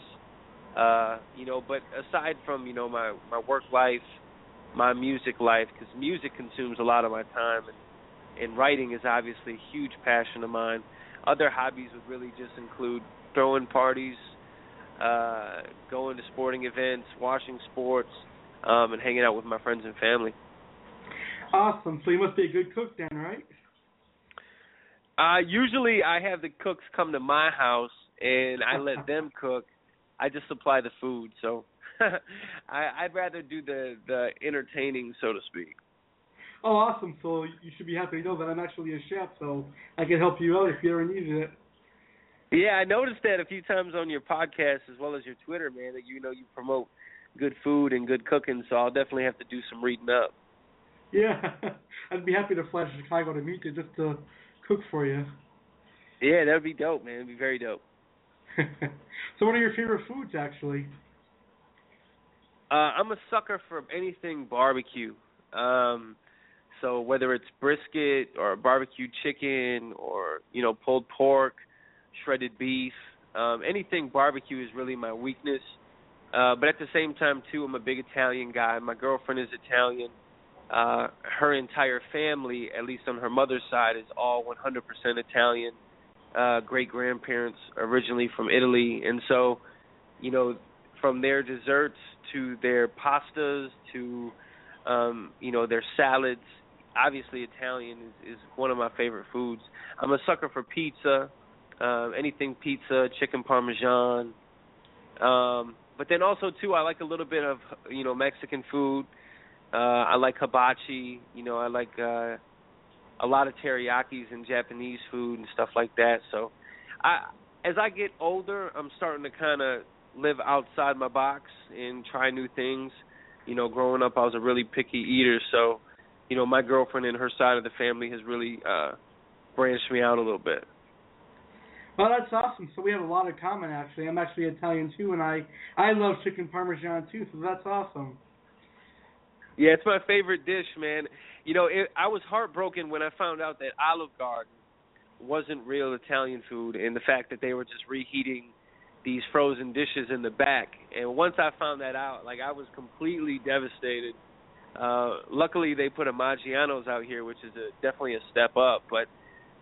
Speaker 5: Uh, you know, but aside from you know my my work life, my music life, because music consumes a lot of my time, and, and writing is obviously a huge passion of mine. Other hobbies would really just include throwing parties, uh, going to sporting events, watching sports, um, and hanging out with my friends and family.
Speaker 4: Awesome. So you must be a good cook then, right?
Speaker 5: Uh, usually I have the cooks come to my house and I let them cook. I just supply the food, so I, I'd rather do the the entertaining, so to speak.
Speaker 4: Oh, awesome! So you should be happy to know that I'm actually a chef, so I can help you out if you ever needed it.
Speaker 5: Yeah, I noticed that a few times on your podcast as well as your Twitter, man. That you know you promote good food and good cooking, so I'll definitely have to do some reading up.
Speaker 4: Yeah, I'd be happy to fly to Chicago to meet you just to cook for you.
Speaker 5: Yeah, that'd be dope, man. It'd be very dope.
Speaker 4: so, what are your favorite foods, actually?
Speaker 5: Uh, I'm a sucker for anything barbecue. Um, so whether it's brisket or barbecue chicken or you know pulled pork, shredded beef, um, anything barbecue is really my weakness. Uh, but at the same time, too, I'm a big Italian guy. My girlfriend is Italian. Uh, her entire family, at least on her mother's side, is all 100% Italian. Uh, great grandparents originally from Italy, and so, you know, from their desserts to their pastas to, um, you know, their salads. Obviously, Italian is, is one of my favorite foods. I'm a sucker for pizza, uh, anything pizza, chicken parmesan. Um, but then also too, I like a little bit of you know Mexican food. Uh, I like hibachi. You know, I like uh, a lot of teriyakis and Japanese food and stuff like that. So, I as I get older, I'm starting to kind of live outside my box and try new things. You know, growing up, I was a really picky eater, so you know, my girlfriend and her side of the family has really uh branched me out a little bit.
Speaker 4: Well, that's awesome. So we have a lot in common, actually. I'm actually Italian too, and I I love chicken parmesan too. So that's awesome.
Speaker 5: Yeah, it's my favorite dish, man. You know, it, I was heartbroken when I found out that Olive Garden wasn't real Italian food, and the fact that they were just reheating these frozen dishes in the back. And once I found that out, like I was completely devastated. Uh luckily they put a Maggiano's out here, which is a definitely a step up, but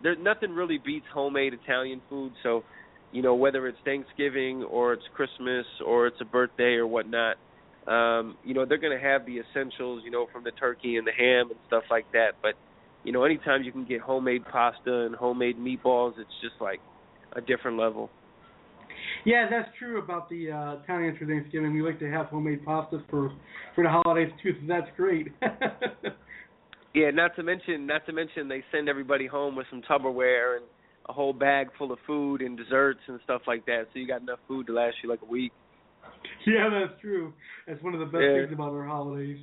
Speaker 5: there's nothing really beats homemade Italian food, so you know, whether it's Thanksgiving or it's Christmas or it's a birthday or whatnot, um, you know, they're gonna have the essentials, you know, from the turkey and the ham and stuff like that. But, you know, anytime you can get homemade pasta and homemade meatballs, it's just like a different level.
Speaker 4: Yeah, that's true about the uh, Italians for Thanksgiving. We like to have homemade pasta for for the holidays too. So that's great.
Speaker 5: yeah, not to mention, not to mention, they send everybody home with some Tupperware and a whole bag full of food and desserts and stuff like that. So you got enough food to last you like a week.
Speaker 4: Yeah, that's true. That's one of the best
Speaker 5: Yeah.
Speaker 4: things about our holidays.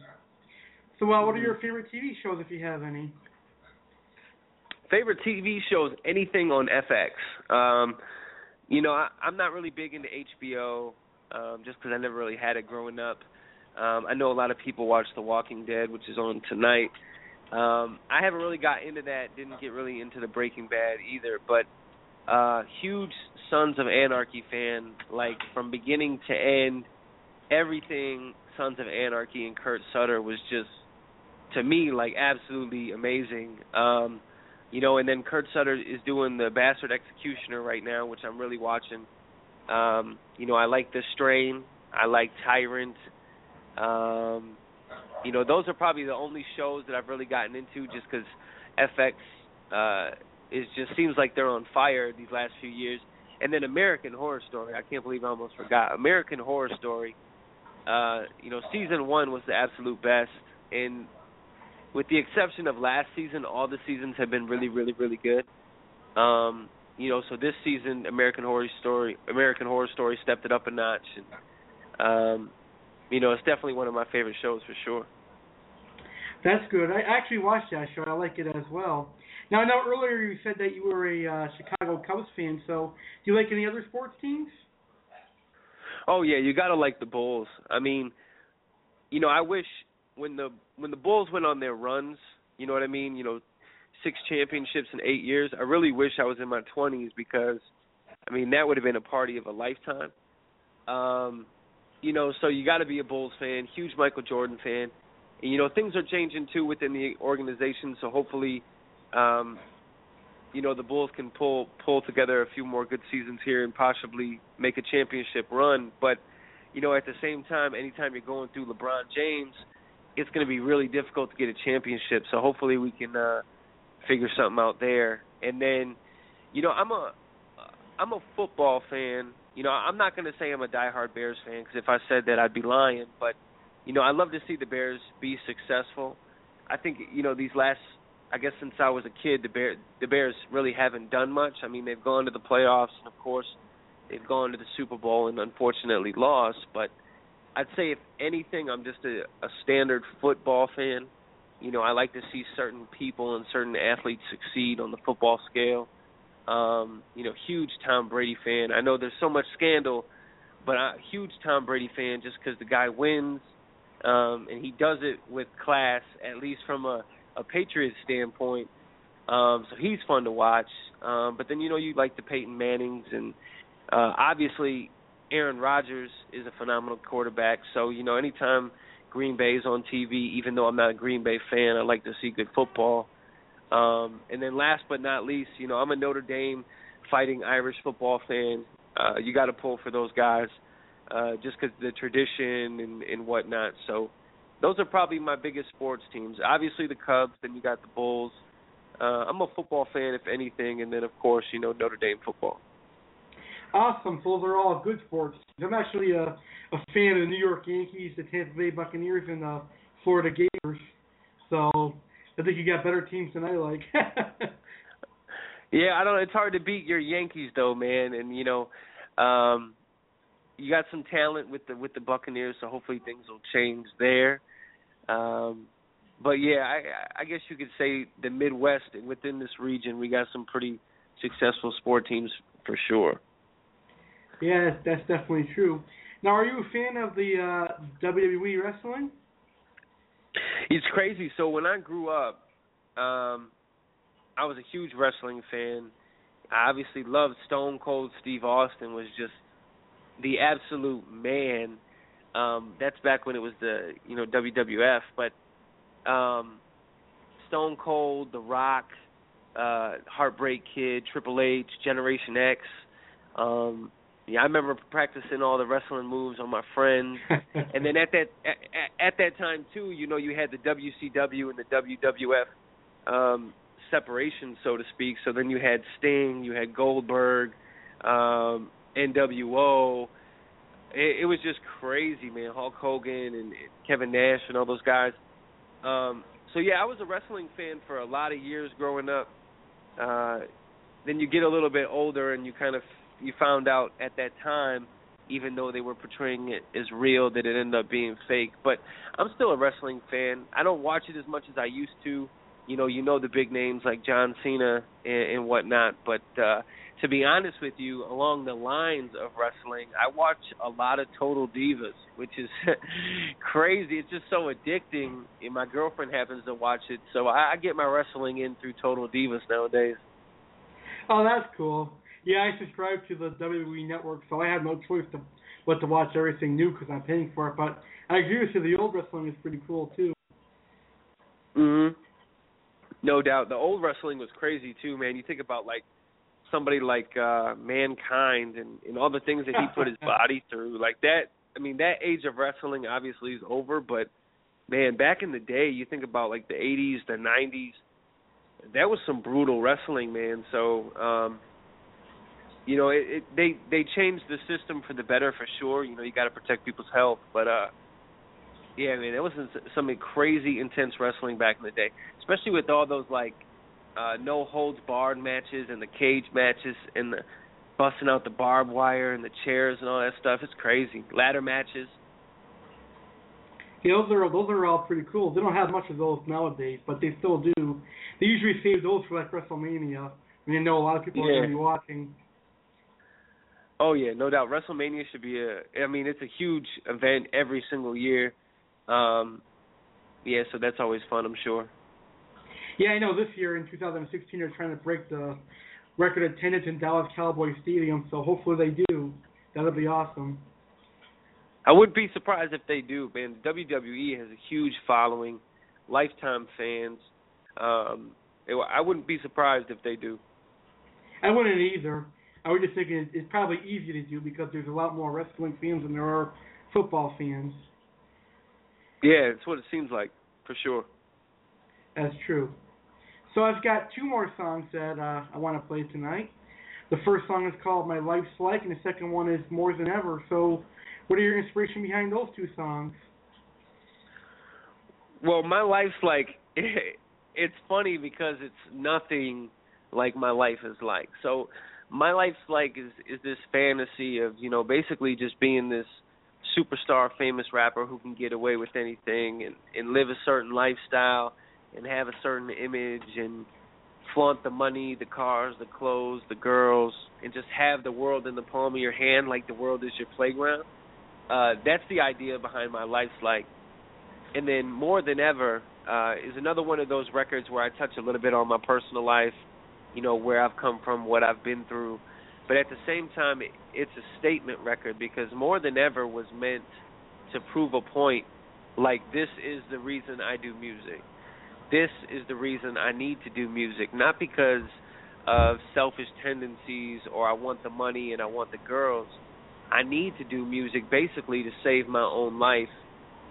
Speaker 4: So, uh, what are your favorite TV shows, if you have any?
Speaker 5: Favorite TV shows? Anything on FX? Um, you know, I, I'm not really big into HBO, um, just because I never really had it growing up. Um, I know a lot of people watch The Walking Dead, which is on tonight. Um, I haven't really got into that. Didn't get really into the Breaking Bad either, but uh huge Sons of Anarchy fan, like from beginning to end, everything Sons of Anarchy and Kurt Sutter was just to me like absolutely amazing. Um you know, and then Kurt Sutter is doing the Bastard Executioner right now, which I'm really watching. Um, you know, I like The Strain, I like Tyrant. Um you know, those are probably the only shows that I've really gotten into just cuz FX uh it just seems like they're on fire these last few years. And then American Horror Story, I can't believe I almost forgot. American Horror Story, uh, you know, season one was the absolute best, and with the exception of last season, all the seasons have been really, really, really good. Um, you know, so this season American Horror Story American Horror Story stepped it up a notch and um you know, it's definitely one of my favorite shows for sure.
Speaker 4: That's good. I actually watched that show. I like it as well. Now I know earlier you said that you were a uh, Chicago Cubs fan. So do you like any other sports teams?
Speaker 5: Oh yeah, you gotta like the Bulls. I mean, you know, I wish when the when the Bulls went on their runs, you know what I mean. You know, six championships in eight years. I really wish I was in my twenties because, I mean, that would have been a party of a lifetime. Um, you know, so you got to be a Bulls fan, huge Michael Jordan fan. And, you know, things are changing too within the organization. So hopefully, um, you know, the Bulls can pull pull together a few more good seasons here and possibly make a championship run. But you know, at the same time, anytime you're going through LeBron James, it's going to be really difficult to get a championship. So hopefully we can uh, figure something out there. And then, you know, I'm a I'm a football fan. You know, I'm not going to say I'm a diehard Bears fan because if I said that, I'd be lying. But you know, I love to see the Bears be successful. I think you know these last, I guess since I was a kid, the Bear the Bears really haven't done much. I mean, they've gone to the playoffs, and of course, they've gone to the Super Bowl and unfortunately lost. But I'd say if anything, I'm just a, a standard football fan. You know, I like to see certain people and certain athletes succeed on the football scale. Um, you know, huge Tom Brady fan. I know there's so much scandal, but a huge Tom Brady fan just because the guy wins, um, and he does it with class, at least from a, a Patriots standpoint. Um, so he's fun to watch. Um, but then you know you like the Peyton Mannings, and uh, obviously Aaron Rodgers is a phenomenal quarterback. So you know anytime Green Bay is on TV, even though I'm not a Green Bay fan, I like to see good football. Um, and then last but not least, you know, I'm a Notre Dame fighting Irish football fan. Uh, you got to pull for those guys uh, just because the tradition and, and whatnot. So those are probably my biggest sports teams. Obviously the Cubs, then you got the Bulls. Uh, I'm a football fan, if anything, and then of course, you know, Notre Dame football.
Speaker 4: Awesome. So those are all good sports. I'm actually a, a fan of the New York Yankees, the Tampa Bay Buccaneers, and the Florida Gators. So I think you got better teams than I like.
Speaker 5: yeah, I don't. It's hard to beat your Yankees though, man. And you know, um, you got some talent with the with the Buccaneers, so hopefully things will change there. Um, but yeah, I, I guess you could say the Midwest and within this region, we got some pretty successful sport teams for sure.
Speaker 4: Yeah, that's definitely true. Now, are you a fan of the uh, WWE wrestling?
Speaker 5: It's crazy. So when I grew up, um, I was a huge wrestling fan. I obviously loved Stone Cold Steve Austin was just the absolute man. Um, that's back when it was the you know WWF, but um, Stone Cold, The Rock, uh, Heartbreak Kid, Triple H, Generation X. Um, yeah, I remember practicing all the wrestling moves on my friends, and then at that at, at that time too, you know, you had the WCW and the WWF um, separation, so to speak. So then you had Sting, you had Goldberg, um, NWO. It, it was just crazy, man. Hulk Hogan and Kevin Nash and all those guys. Um, so yeah, I was a wrestling fan for a lot of years growing up. Uh, then you get a little bit older and you kind of you found out at that time, even though they were portraying it as real, that it ended up being fake. But I'm still a wrestling fan. I don't watch it as much as I used to. You know, you know the big names like John Cena and, and whatnot. But uh, to be honest with you, along the lines of wrestling, I watch a lot of Total Divas, which is crazy. It's just so addicting. And my girlfriend happens to watch it, so I, I get my wrestling in through Total Divas nowadays.
Speaker 4: Oh, that's cool. Yeah, I subscribe to the WWE Network, so I have no choice to but to watch everything new because I'm paying for it. But I agree with you. The old wrestling is pretty cool too.
Speaker 5: Mhm. No doubt. The old wrestling was crazy too, man. You think about like somebody like uh Mankind and and all the things that he put his body through. Like that. I mean, that age of wrestling obviously is over, but man, back in the day, you think about like the 80s, the 90s. That was some brutal wrestling, man. So, um you know, it, it they they changed the system for the better for sure. You know, you got to protect people's health, but uh, yeah, I mean, it was some crazy intense wrestling back in the day, especially with all those like uh, no holds barred matches and the cage matches and the busting out the barbed wire and the chairs and all that stuff. It's crazy. Ladder matches.
Speaker 4: Yeah, those are those are all pretty cool. They don't have much of those nowadays, but they still do. They usually save those for like WrestleMania. I mean, I know a lot of people
Speaker 5: Yeah.
Speaker 4: are going to be watching.
Speaker 5: Oh yeah, no doubt. WrestleMania should be a. I mean, it's a huge event every single year. Um, yeah, so that's always fun. I'm sure.
Speaker 4: Yeah, I know this year in 2016 they're trying to break the record attendance in Dallas Cowboy Stadium, so hopefully they do. That'll be awesome.
Speaker 5: I wouldn't be surprised if they do, man. WWE has a huge following, lifetime fans. Um, it, I wouldn't be surprised if they do.
Speaker 4: I wouldn't either. I was just thinking it's probably easy to do because there's a lot more wrestling fans than there are football fans.
Speaker 5: Yeah, it's what it seems like for sure.
Speaker 4: That's true. So I've got two more songs that uh, I want to play tonight. The first song is called My Life's Like, and the second one is More Than Ever. So, what are your inspiration behind those two songs?
Speaker 5: Well, my life's like it's funny because it's nothing like my life is like. So my life's like is is this fantasy of, you know, basically just being this superstar famous rapper who can get away with anything and and live a certain lifestyle and have a certain image and flaunt the money, the cars, the clothes, the girls and just have the world in the palm of your hand like the world is your playground. Uh that's the idea behind my life's like and then more than ever uh, is another one of those records where I touch a little bit on my personal life, you know, where I've come from, what I've been through, but at the same time, it, it's a statement record because more than ever was meant to prove a point. Like this is the reason I do music. This is the reason I need to do music, not because of selfish tendencies or I want the money and I want the girls. I need to do music basically to save my own life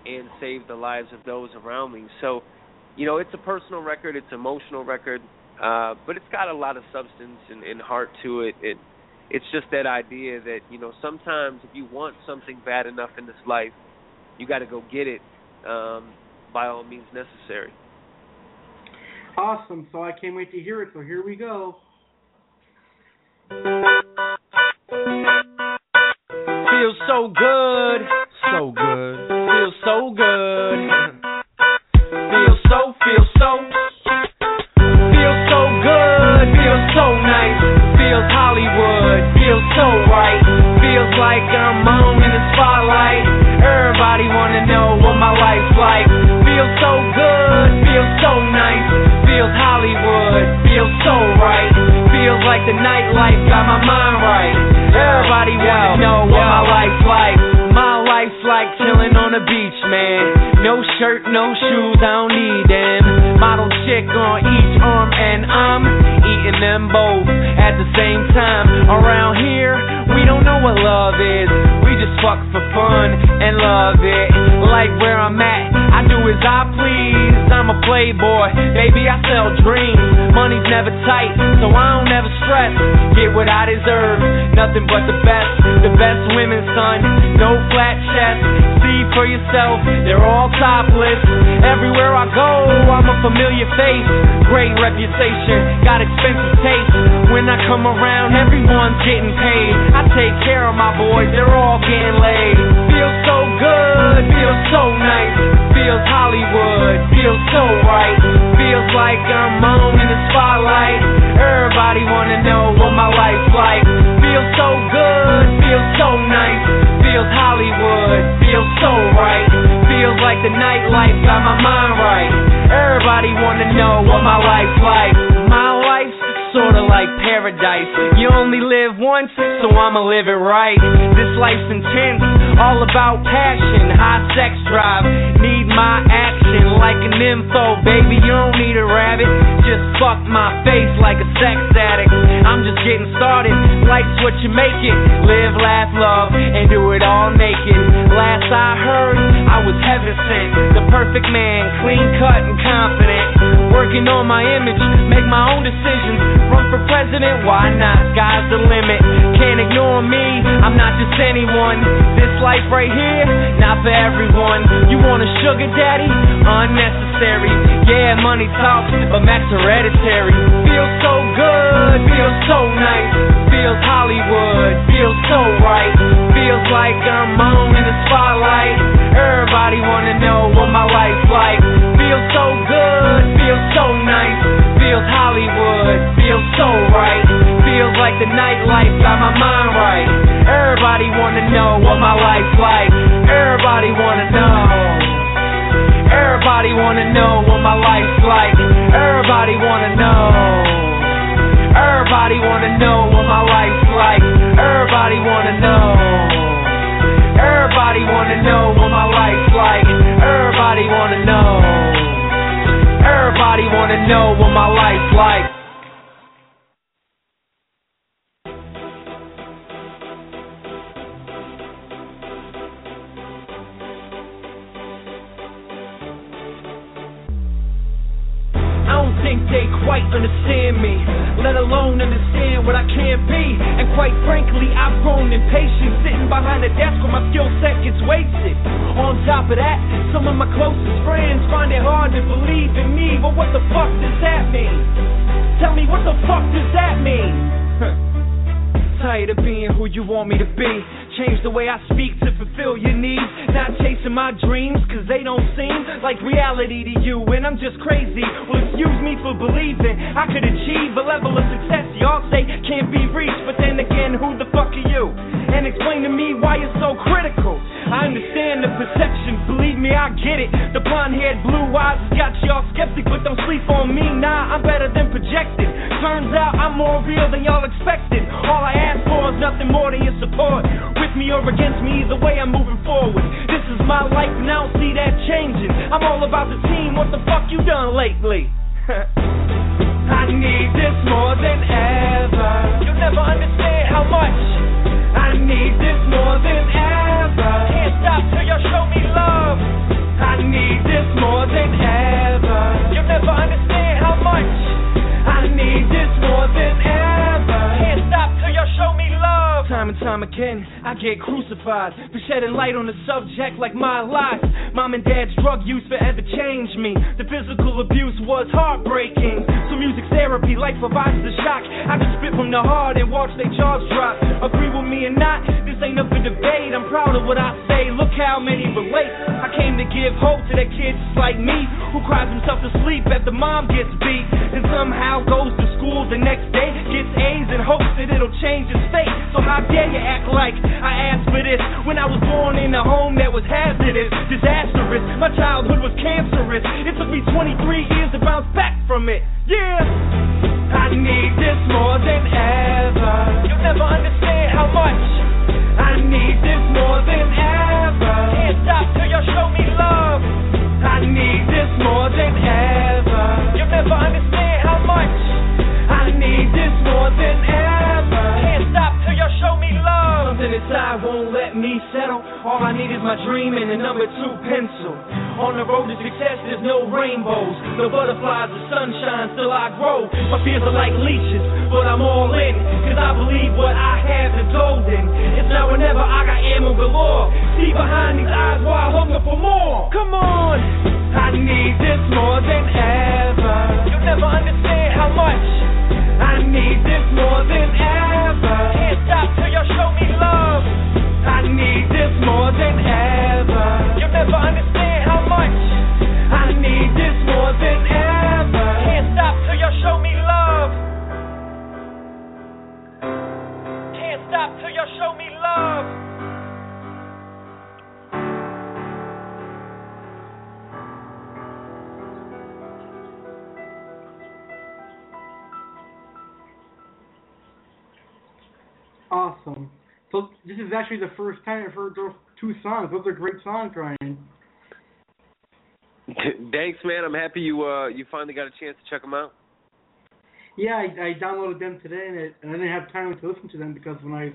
Speaker 5: and save the lives of those around me. So, you know, it's a personal record, it's emotional record, uh, but it's got a lot of substance and, and heart to it. It it's just that idea that, you know, sometimes if you want something bad enough in this life, you gotta go get it, um, by all means necessary.
Speaker 4: Awesome. So I can't wait to hear it. So here we go.
Speaker 11: Feels so good, so good, feels so good. Feels so, feels so, nightlife got my mind right. Everybody wanna know what my life's like. My life's like chilling on the beach, man. No shirt, no shoes, I don't need them. Model chick on each arm, and I'm eating them both at the same time. Around here, we don't know what love is. We just fuck for fun and love it. Like where I'm at, as I please. I'm a playboy, baby, I sell dreams. Money's never tight, so I don't ever stress. Get what I deserve, nothing but the best. The best women, son, no flat chest. See for yourself, they're all topless. Everywhere I go, I'm a familiar face. Great reputation, got expensive taste. When I come around, everyone's getting paid. I take care of my boys, they're all getting laid. Feels so good, feels so nice. Feels Hollywood, feels so right. Feels like I'm on in the spotlight. Everybody wanna know what my life's like. Feels so good, feels so nice. Feels Hollywood, feels so right. Feels like the nightlife got my mind right. Everybody wanna know what my life's like. My life's sorta like paradise. You only live once, so I'ma live it right. This life's intense, all about passion, high sex drive. Need my action like an info, baby. You don't need a rabbit. Just fuck my face like a sex addict. I'm just getting started. Life's what you make it. Live, laugh, love, and do it all naked. Last I heard, I was heaven sent. The perfect man, clean cut and confident. Working on my image, make my own decisions. Run for president, why not? Sky's the limit. Can't ignore me, I'm not just anyone. This life right here, not for everyone. You want a sugar daddy? Unnecessary. Yeah, money talks, but Mac's hereditary. Feels so good, feels so nice. Feels Hollywood, feels so right. Feels like I'm on in the spotlight. Everybody wanna know what my life's like. Feels so good, feels so nice. Feels Hollywood, feels so right. Feels like the nightlife got my mind right. Everybody wanna know what my life's like. Everybody wanna know. Everybody wanna know what my life's like. Everybody wanna know. Everybody wanna know what my life's like. Everybody wanna know. Wanna know what my life's like. Think they quite understand me, let alone understand what I can't be. And quite frankly, I've grown impatient sitting behind a desk where my skill set gets wasted. On top of that, some of my closest friends find it hard to believe in me. But what the fuck does that mean? Tell me, what the fuck does that mean? Tired of being who you want me to be. Change the way I speak to fulfill your needs. Not chasing my dreams, cause they don't seem like reality to you. And I'm just crazy. Well, excuse me for believing I could achieve a level of success y'all say can't be reached. But then again, who the fuck are you? And explain to me why you're so critical. I understand the perception, believe me, I get it. The blonde haired, blue eyes got y'all skeptic, but don't sleep on me. Nah, I'm better than projected. Turns out I'm more real than y'all expected. All I ask for is nothing more than your support. With me or against me, either way, I'm moving forward. This is my life, and I don't see that changing. I'm all about the team. What the fuck you done lately? I need this more than ever. You'll never understand how much. I need this more than ever. Can't stop till you show me love. I need this more than ever. You'll never understand how much. I need this more than ever. Can't stop till you show me love. Time and time again, I get crucified for shedding light on the subject like my life. Mom and dad's drug use forever changed me. The physical abuse was heartbreaking. So music therapy, life provides the shock. I can spit from the heart and watch their jaws drop. Agree with me or not, this ain't up for debate. I'm proud of what I say. Look how many relate. I came to give hope to the kids like me who cries himself to sleep after mom gets beat and somehow goes to school the next day, gets A's and hopes that it'll change his fate. So how dare you act like I asked for this when I was born in a home that was hazardous, disastrous. My childhood was cancerous. It took me 23 years to bounce back from it. Yeah, I need this more than ever. You'll never understand how much. I need this more than ever. Can't stop till you show me love. I need this more than ever. You'll never understand how much. I need this more than ever. Show me love. Something inside won't let me settle. All I need is my dream and a number two pencil. On the road to success, there's no rainbows, no butterflies or sunshine. Still I grow. My fears are like leeches, but I'm all in. Cause I believe what I have is golden. It's now or never, I got ammo galore. See behind these eyes while I hunger for more. Come on. I need this more than ever. You'll never understand how much. I need this more than ever. Can't stop till you show me love. I need this more than ever. You'll never understand how much. I need this more than ever. Hit up to your show me love. I need this more than ever. You never understand how much I need this more than ever, hit up to your show me love. Can't stop till you show me love.
Speaker 4: Awesome. So this is actually the first time I've heard those two songs. Those are great songs, Ryan.
Speaker 5: Thanks, man. I'm happy you uh you finally got a chance to check them out.
Speaker 4: Yeah, I, I downloaded them today, and, it, and I didn't have time to listen to them because when I was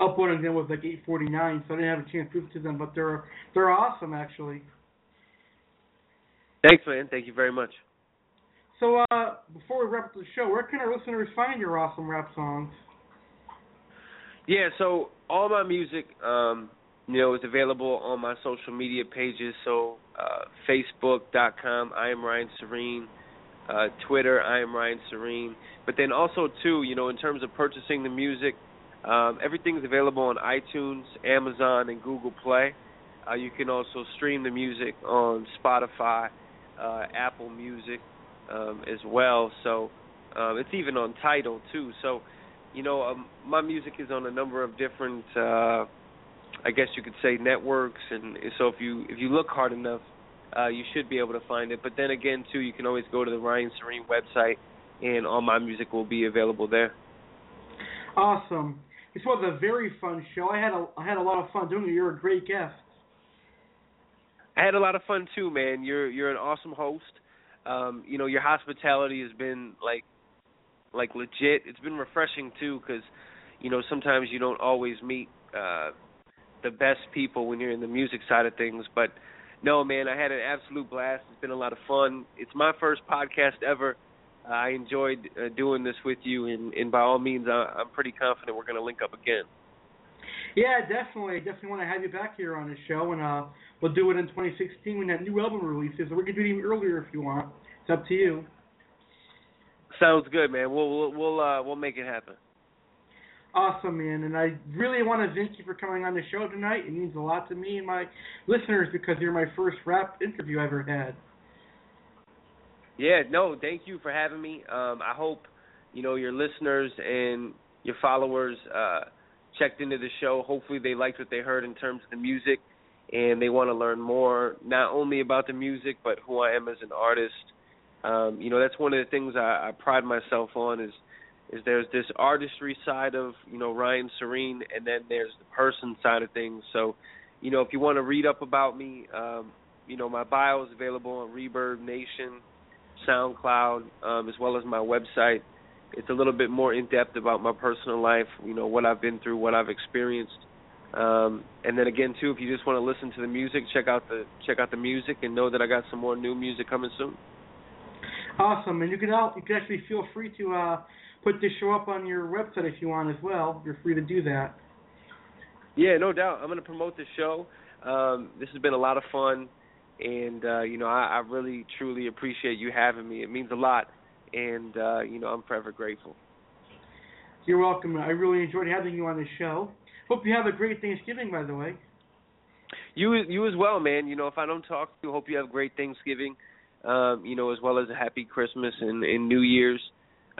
Speaker 4: uploading them was like 8:49, so I didn't have a chance to listen to them. But they're they're awesome, actually.
Speaker 5: Thanks, man. Thank you very much.
Speaker 4: So uh, before we wrap up the show, where can our listeners find your awesome rap songs?
Speaker 5: Yeah, so all my music, um, you know, is available on my social media pages. So uh, Facebook.com, I am Ryan Serene, uh, Twitter, I am Ryan Serene. But then also too, you know, in terms of purchasing the music, um, everything's available on iTunes, Amazon, and Google Play. Uh, you can also stream the music on Spotify, uh, Apple Music um, as well. So um, it's even on Tidal too. So you know, um, my music is on a number of different, uh, I guess you could say, networks. And so if you if you look hard enough, uh, you should be able to find it. But then again, too, you can always go to the Ryan Serene website, and all my music will be available there.
Speaker 4: Awesome. This was a very fun show. I had a I had a lot of fun doing it. You're a great guest.
Speaker 5: I had a lot of fun too, man. You're you're an awesome host. Um, you know, your hospitality has been like like legit. It's been refreshing too, because you know sometimes you don't always meet uh, the best people when you're in the music side of things. But no, man, I had an absolute blast. It's been a lot of fun. It's my first podcast ever. Uh, I enjoyed uh, doing this with you, and, and by all means, I, I'm pretty confident we're going to link up again.
Speaker 4: Yeah, definitely. Definitely want to have you back here on the show, and uh, we'll do it in 2016 when that new album releases. Or we can do it even earlier if you want. It's up to you.
Speaker 5: Sounds good, man. We'll we'll we'll, uh, we'll make it happen.
Speaker 4: Awesome, man. And I really want to thank you for coming on the show tonight. It means a lot to me and my listeners because you're my first rap interview I ever had.
Speaker 5: Yeah, no, thank you for having me. Um, I hope you know your listeners and your followers uh, checked into the show. Hopefully, they liked what they heard in terms of the music, and they want to learn more not only about the music but who I am as an artist. Um, you know, that's one of the things I, I pride myself on is is there's this artistry side of you know Ryan Serene, and then there's the person side of things. So, you know, if you want to read up about me, um, you know, my bio is available on Reverb Nation, SoundCloud, um, as well as my website. It's a little bit more in depth about my personal life, you know, what I've been through, what I've experienced. Um, and then again, too, if you just want to listen to the music, check out the check out the music, and know that I got some more new music coming soon.
Speaker 4: Awesome, and you can you can actually feel free to uh, put this show up on your website if you want as well. You're free to do that.
Speaker 5: Yeah, no doubt. I'm going to promote this show. Um, this has been a lot of fun, and uh, you know I, I really truly appreciate you having me. It means a lot, and uh, you know I'm forever grateful.
Speaker 4: You're welcome. I really enjoyed having you on the show. Hope you have a great Thanksgiving, by the way.
Speaker 5: You you as well, man. You know, if I don't talk to you, hope you have a great Thanksgiving. Um, you know, as well as a happy Christmas and, and New Year's.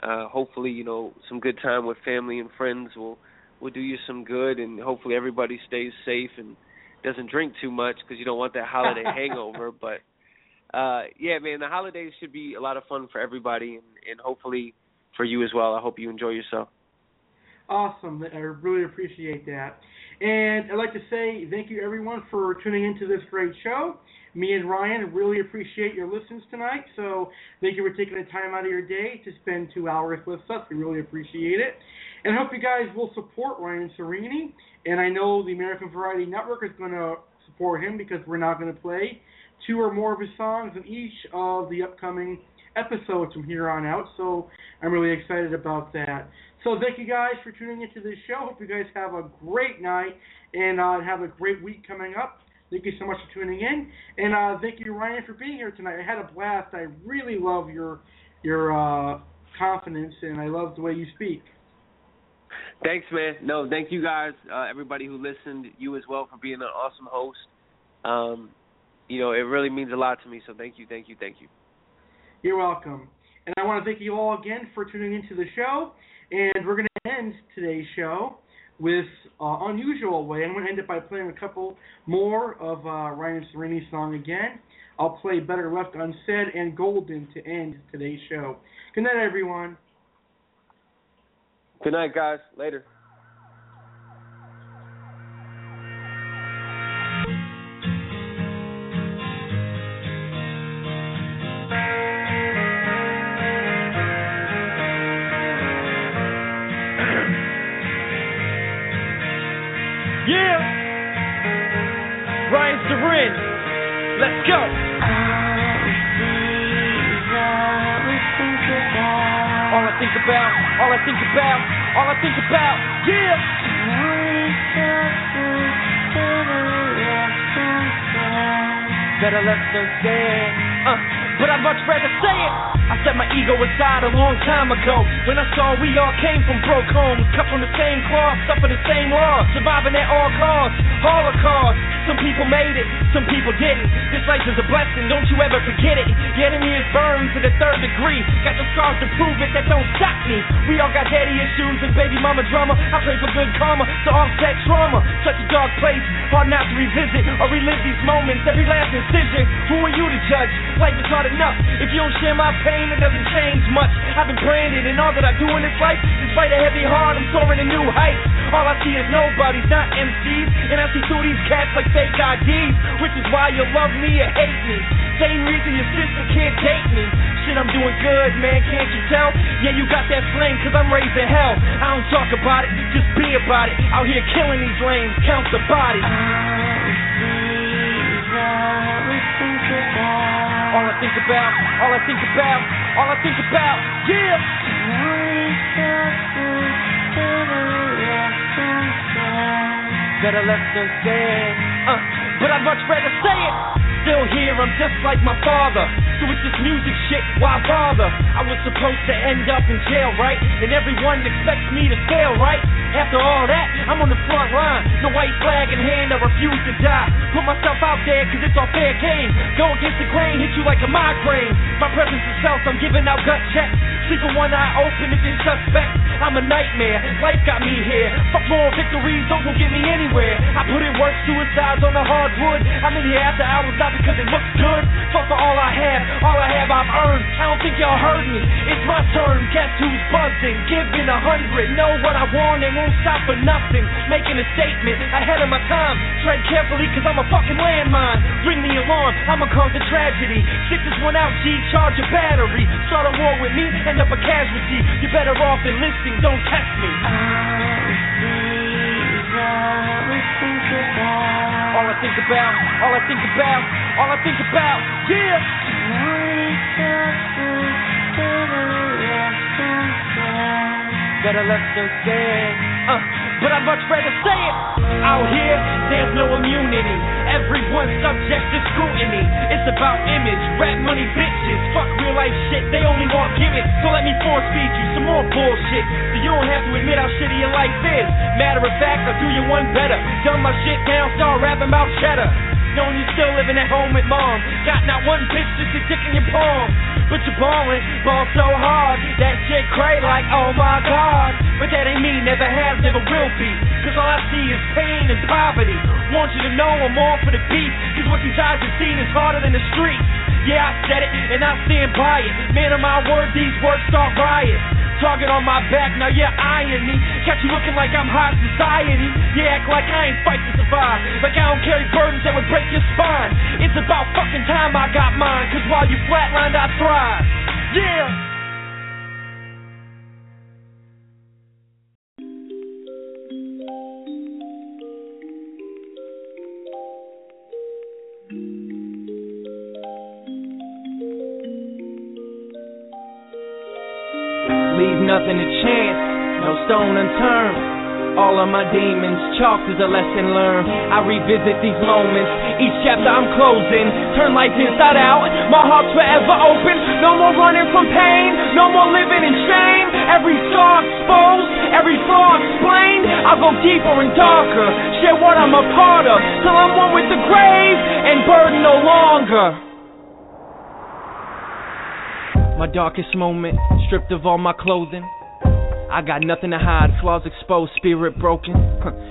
Speaker 5: Uh, hopefully, you know, some good time with family and friends will will do you some good, and hopefully everybody stays safe and doesn't drink too much because you don't want that holiday hangover. But uh, yeah, man, the holidays should be a lot of fun for everybody, and, and hopefully for you as well. I hope you enjoy yourself.
Speaker 4: Awesome. I really appreciate that. And I'd like to say thank you, everyone, for tuning into this great show. Me and Ryan really appreciate your listens tonight. So thank you for taking the time out of your day to spend two hours with us. We really appreciate it. And I hope you guys will support Ryan Serene. And I know the American Variety Network is going to support him because we're now going to play two or more of his songs in each of the upcoming episodes from here on out. So I'm really excited about that. So thank you guys for tuning into this show. Hope you guys have a great night and uh, have a great week coming up. Thank you so much for tuning in, and uh, thank you, Ryan, for being here tonight. I had a blast. I really love your your uh, confidence, and I love the way you speak.
Speaker 5: Thanks, man. No, thank you guys, uh, everybody who listened, you as well for being an awesome host. Um, you know, it really means a lot to me. So thank you, thank you, thank you.
Speaker 4: You're welcome. And I want to thank you all again for tuning into the show. And we're going to end today's show with uh, unusual way. I'm going to end it by playing a couple more of uh, Ryan Serene's song again. I'll play Better Left Unsaid and Golden to end today's show. Good night, everyone.
Speaker 5: Good night, guys. Later.
Speaker 11: Uh, but I'd much rather say it. I set my ego aside a long time ago. When I saw we all came from broke homes, cut from the same cloth, suffer the same laws, surviving at all costs, holocaust. Some people made it, some people didn't. This life is a blessing, don't you ever forget it. The enemy is burned to the third degree. Got the scars to prove it, that don't stop me. We all got daddy issues and baby mama drama. I pray for good karma to offset trauma. Such a dark place, hard not to revisit or relive these moments. Every last incision. Who are you to judge? Life is hard enough. If you don't share my pain, it doesn't change much. I've been branded, and all that I do in this life, despite a heavy heart, I'm soaring to new heights. All I see is nobodies, not MCs, and I see through these cats like fake IDs, which is why you love me or hate me. Same reason your sister can't date me. Shit, I'm doing good, man, can't you tell? Yeah, you got that flame, cause I'm raising hell. I don't talk about it, just be about it. Out here killing these lanes, count the bodies. All I think about, all I think about, all I think about, yeah. Better left than said, uh, but I'd much rather say it. Still here, I'm just like my father. So with this music shit, why bother? I was supposed to end up in jail, right? And everyone expects me to fail, right? After all that, I'm on the front line. No white flag in hand, I refuse to die. Put myself out there, cause it's all fair game. Go against the grain, hit you like a migraine. My presence is felt, I'm giving out gut checks. Sleeping one eye open if you're suspect. I'm a nightmare, life got me here. Fuck more victories, those won't get me anywhere. I put in work, suicides on the hardwood. I'm in here after hours, not because it looks good. Fuck for all I have, all I have I've earned. I don't think y'all heard me. It's my turn, guess who's buzzing? Giving a hundred, know what I want and won't stop for nothing. Making a statement ahead of my time. Tread carefully, cause I'm a fucking landmine. Ring the alarm, I'ma cause a tragedy. Stick this one out, G, charge a battery. Start a war with me, end up a casualty. You're better off enlisting, don't test me. All I think about, all I think about, all I think about, yeah. Better left than said, uh, but I'd much rather say it. Out here, there's no immunity. Everyone's subject to scrutiny. It's about image, rap money, bitches. Fuck real life shit, they only want gimmicks. So let me force feed you some more bullshit. So you don't have to admit how shitty your life is. Matter of fact, I'll do you one better. Dumb my shit down, start rapping about cheddar. Knowing you still living at home with mom. Got not one bitch just a dick in your palm. But you're ballin', ball so hard. That shit cray like, oh my god. But that ain't me, never has, never will be. Cause all I see is pain and poverty. Want you to know I'm all for the beat. Cause what these eyes have seen is harder than the streets. Yeah, I said it, and I stand by it. Man of my word, these words start riots. Target on my back, now you're eyeing me. Catch you looking like I'm high society. You act like I ain't fight to survive. Like I don't carry burdens that would break your spine. It's about fucking time I got mine. Cause while you flatlined, I thrive. Yeah. Leave nothing to chance, no stone unturned. All of my demons chalked as a lesson learned. I revisit these moments, each chapter I'm closing. Turn life inside out, my heart's forever open. No more running from pain, no more living in shame. Every scar exposed, every flaw explained. I'll go deeper and darker, share what I'm a part of, till I'm one with the grave and burden no longer. My darkest moment, stripped of all my clothing. I got nothing to hide, flaws exposed, spirit broken.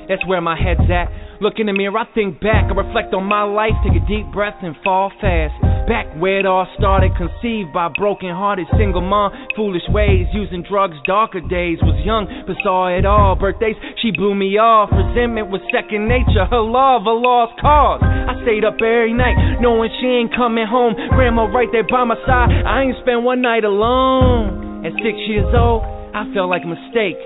Speaker 11: That's where my head's at. Look in the mirror, I think back, I reflect on my life, take a deep breath and fall fast. Back where it all started, conceived by broken hearted single mom, foolish ways, using drugs, darker days. Was young, but saw it all. Birthdays, she blew me off. Resentment was second nature, her love, a lost cause. I stayed up every night, knowing she ain't coming home. Grandma right there by my side, I ain't spent one night alone. At six years old, I felt like a mistake.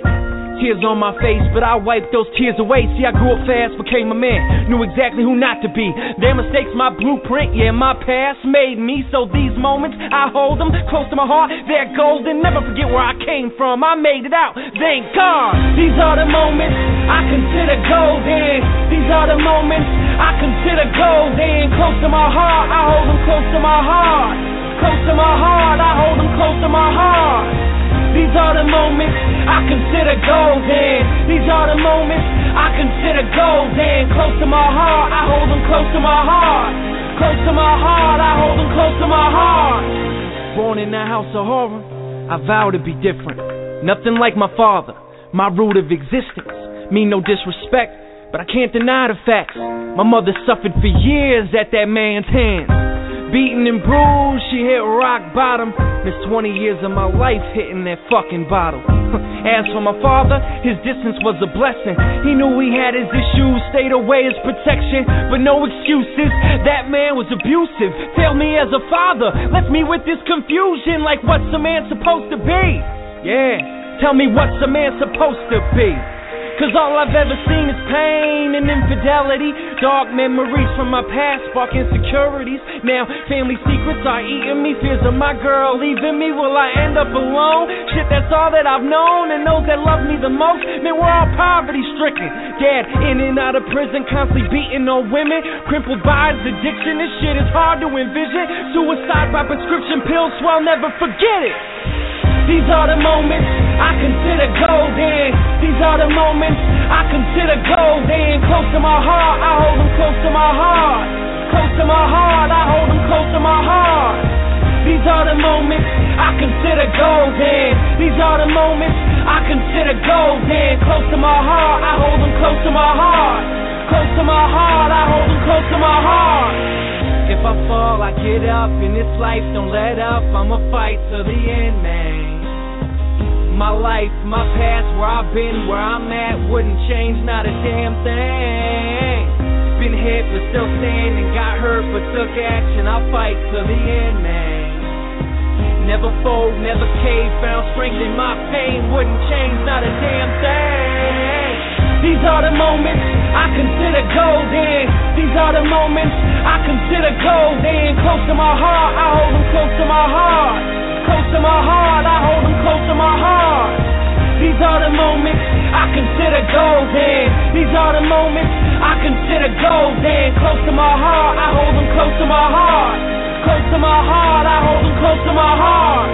Speaker 11: Tears on my face, but I wiped those tears away. See, I grew up fast, became a man, knew exactly who not to be. Their mistakes, my blueprint, yeah, my past made me. So these moments, I hold them close to my heart. They're golden, never forget where I came from. I made it out, thank God. These are the moments I consider golden. These are the moments I consider golden. Close to my heart, I hold them close to my heart. close to my heart. I hold them close to my heart. These are the moments I consider golden. These are the moments I consider golden. Close to my heart, I hold them close to my heart. Close to my heart, I hold them close to my heart. Born in a house of horror, I vow to be different. Nothing like my father, my root of existence. Mean no disrespect, but I can't deny the facts. My mother suffered for years at that man's hands. Beaten and bruised, she hit rock bottom. Missed 20 years of my life hitting that fucking bottle. As for my father, his distance was a blessing. He knew he had his issues, stayed away as protection, but no excuses. That man was abusive, failed me as a father, left me with this confusion like what's a man supposed to be? Yeah, tell me what's a man supposed to be? Cause all I've ever seen is pain and infidelity. Dark memories from my past spark insecurities. Now family secrets are eating me. Fears of my girl leaving me. Will I end up alone? Shit, that's all that I've known. And those that love me the most, man, we're all poverty stricken. Dad in and out of prison, constantly beating on women. Crippled by his addiction. This shit is hard to envision. Suicide by prescription pills, so I'll never forget it. These are the moments I consider golden. These are the moments I consider golden. Close to my heart, I hold them close to my heart. Close to my heart, I hold them close to my heart. These are the moments I consider golden. These are the moments I consider golden. Close to my heart, I hold them close to my heart. Close to my heart, I hold them close to my heart. If I fall, I get up. In this life, don't let up. I'ma fight to the end, man. My life, my past, where I've been, where I'm at, wouldn't change not a damn thing. Been hit, but still standing. Got hurt, but took action. I'll fight to the end, man. Never fold, never cave. Found strength in my pain. Wouldn't change not a damn thing. These are the moments I consider golden. These are the moments I consider golden. Close to my heart, I hold them close to my heart. Close to my heart, I hold them close to my heart. These are the moments I consider golden. These are the moments I consider golden. Close to my heart, I hold them close to my heart. Close to my heart, I hold them close to my heart.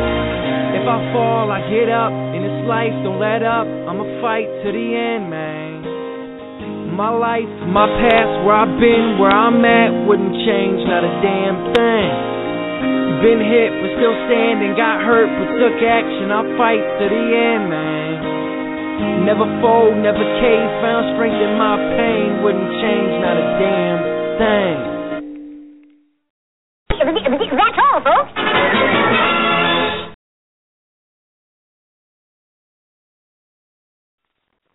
Speaker 11: If I fall, I get up. In this life, don't let up. I'ma fight to the end, man. My life, my past, where I've been, where I'm at, wouldn't change not a damn thing. Been hit, but still standing. Got hurt, but took action. I'll fight to the end, man. Never fold, never cave. Found strength in my pain. Wouldn't change not a damn thing.
Speaker 9: That's all, folks.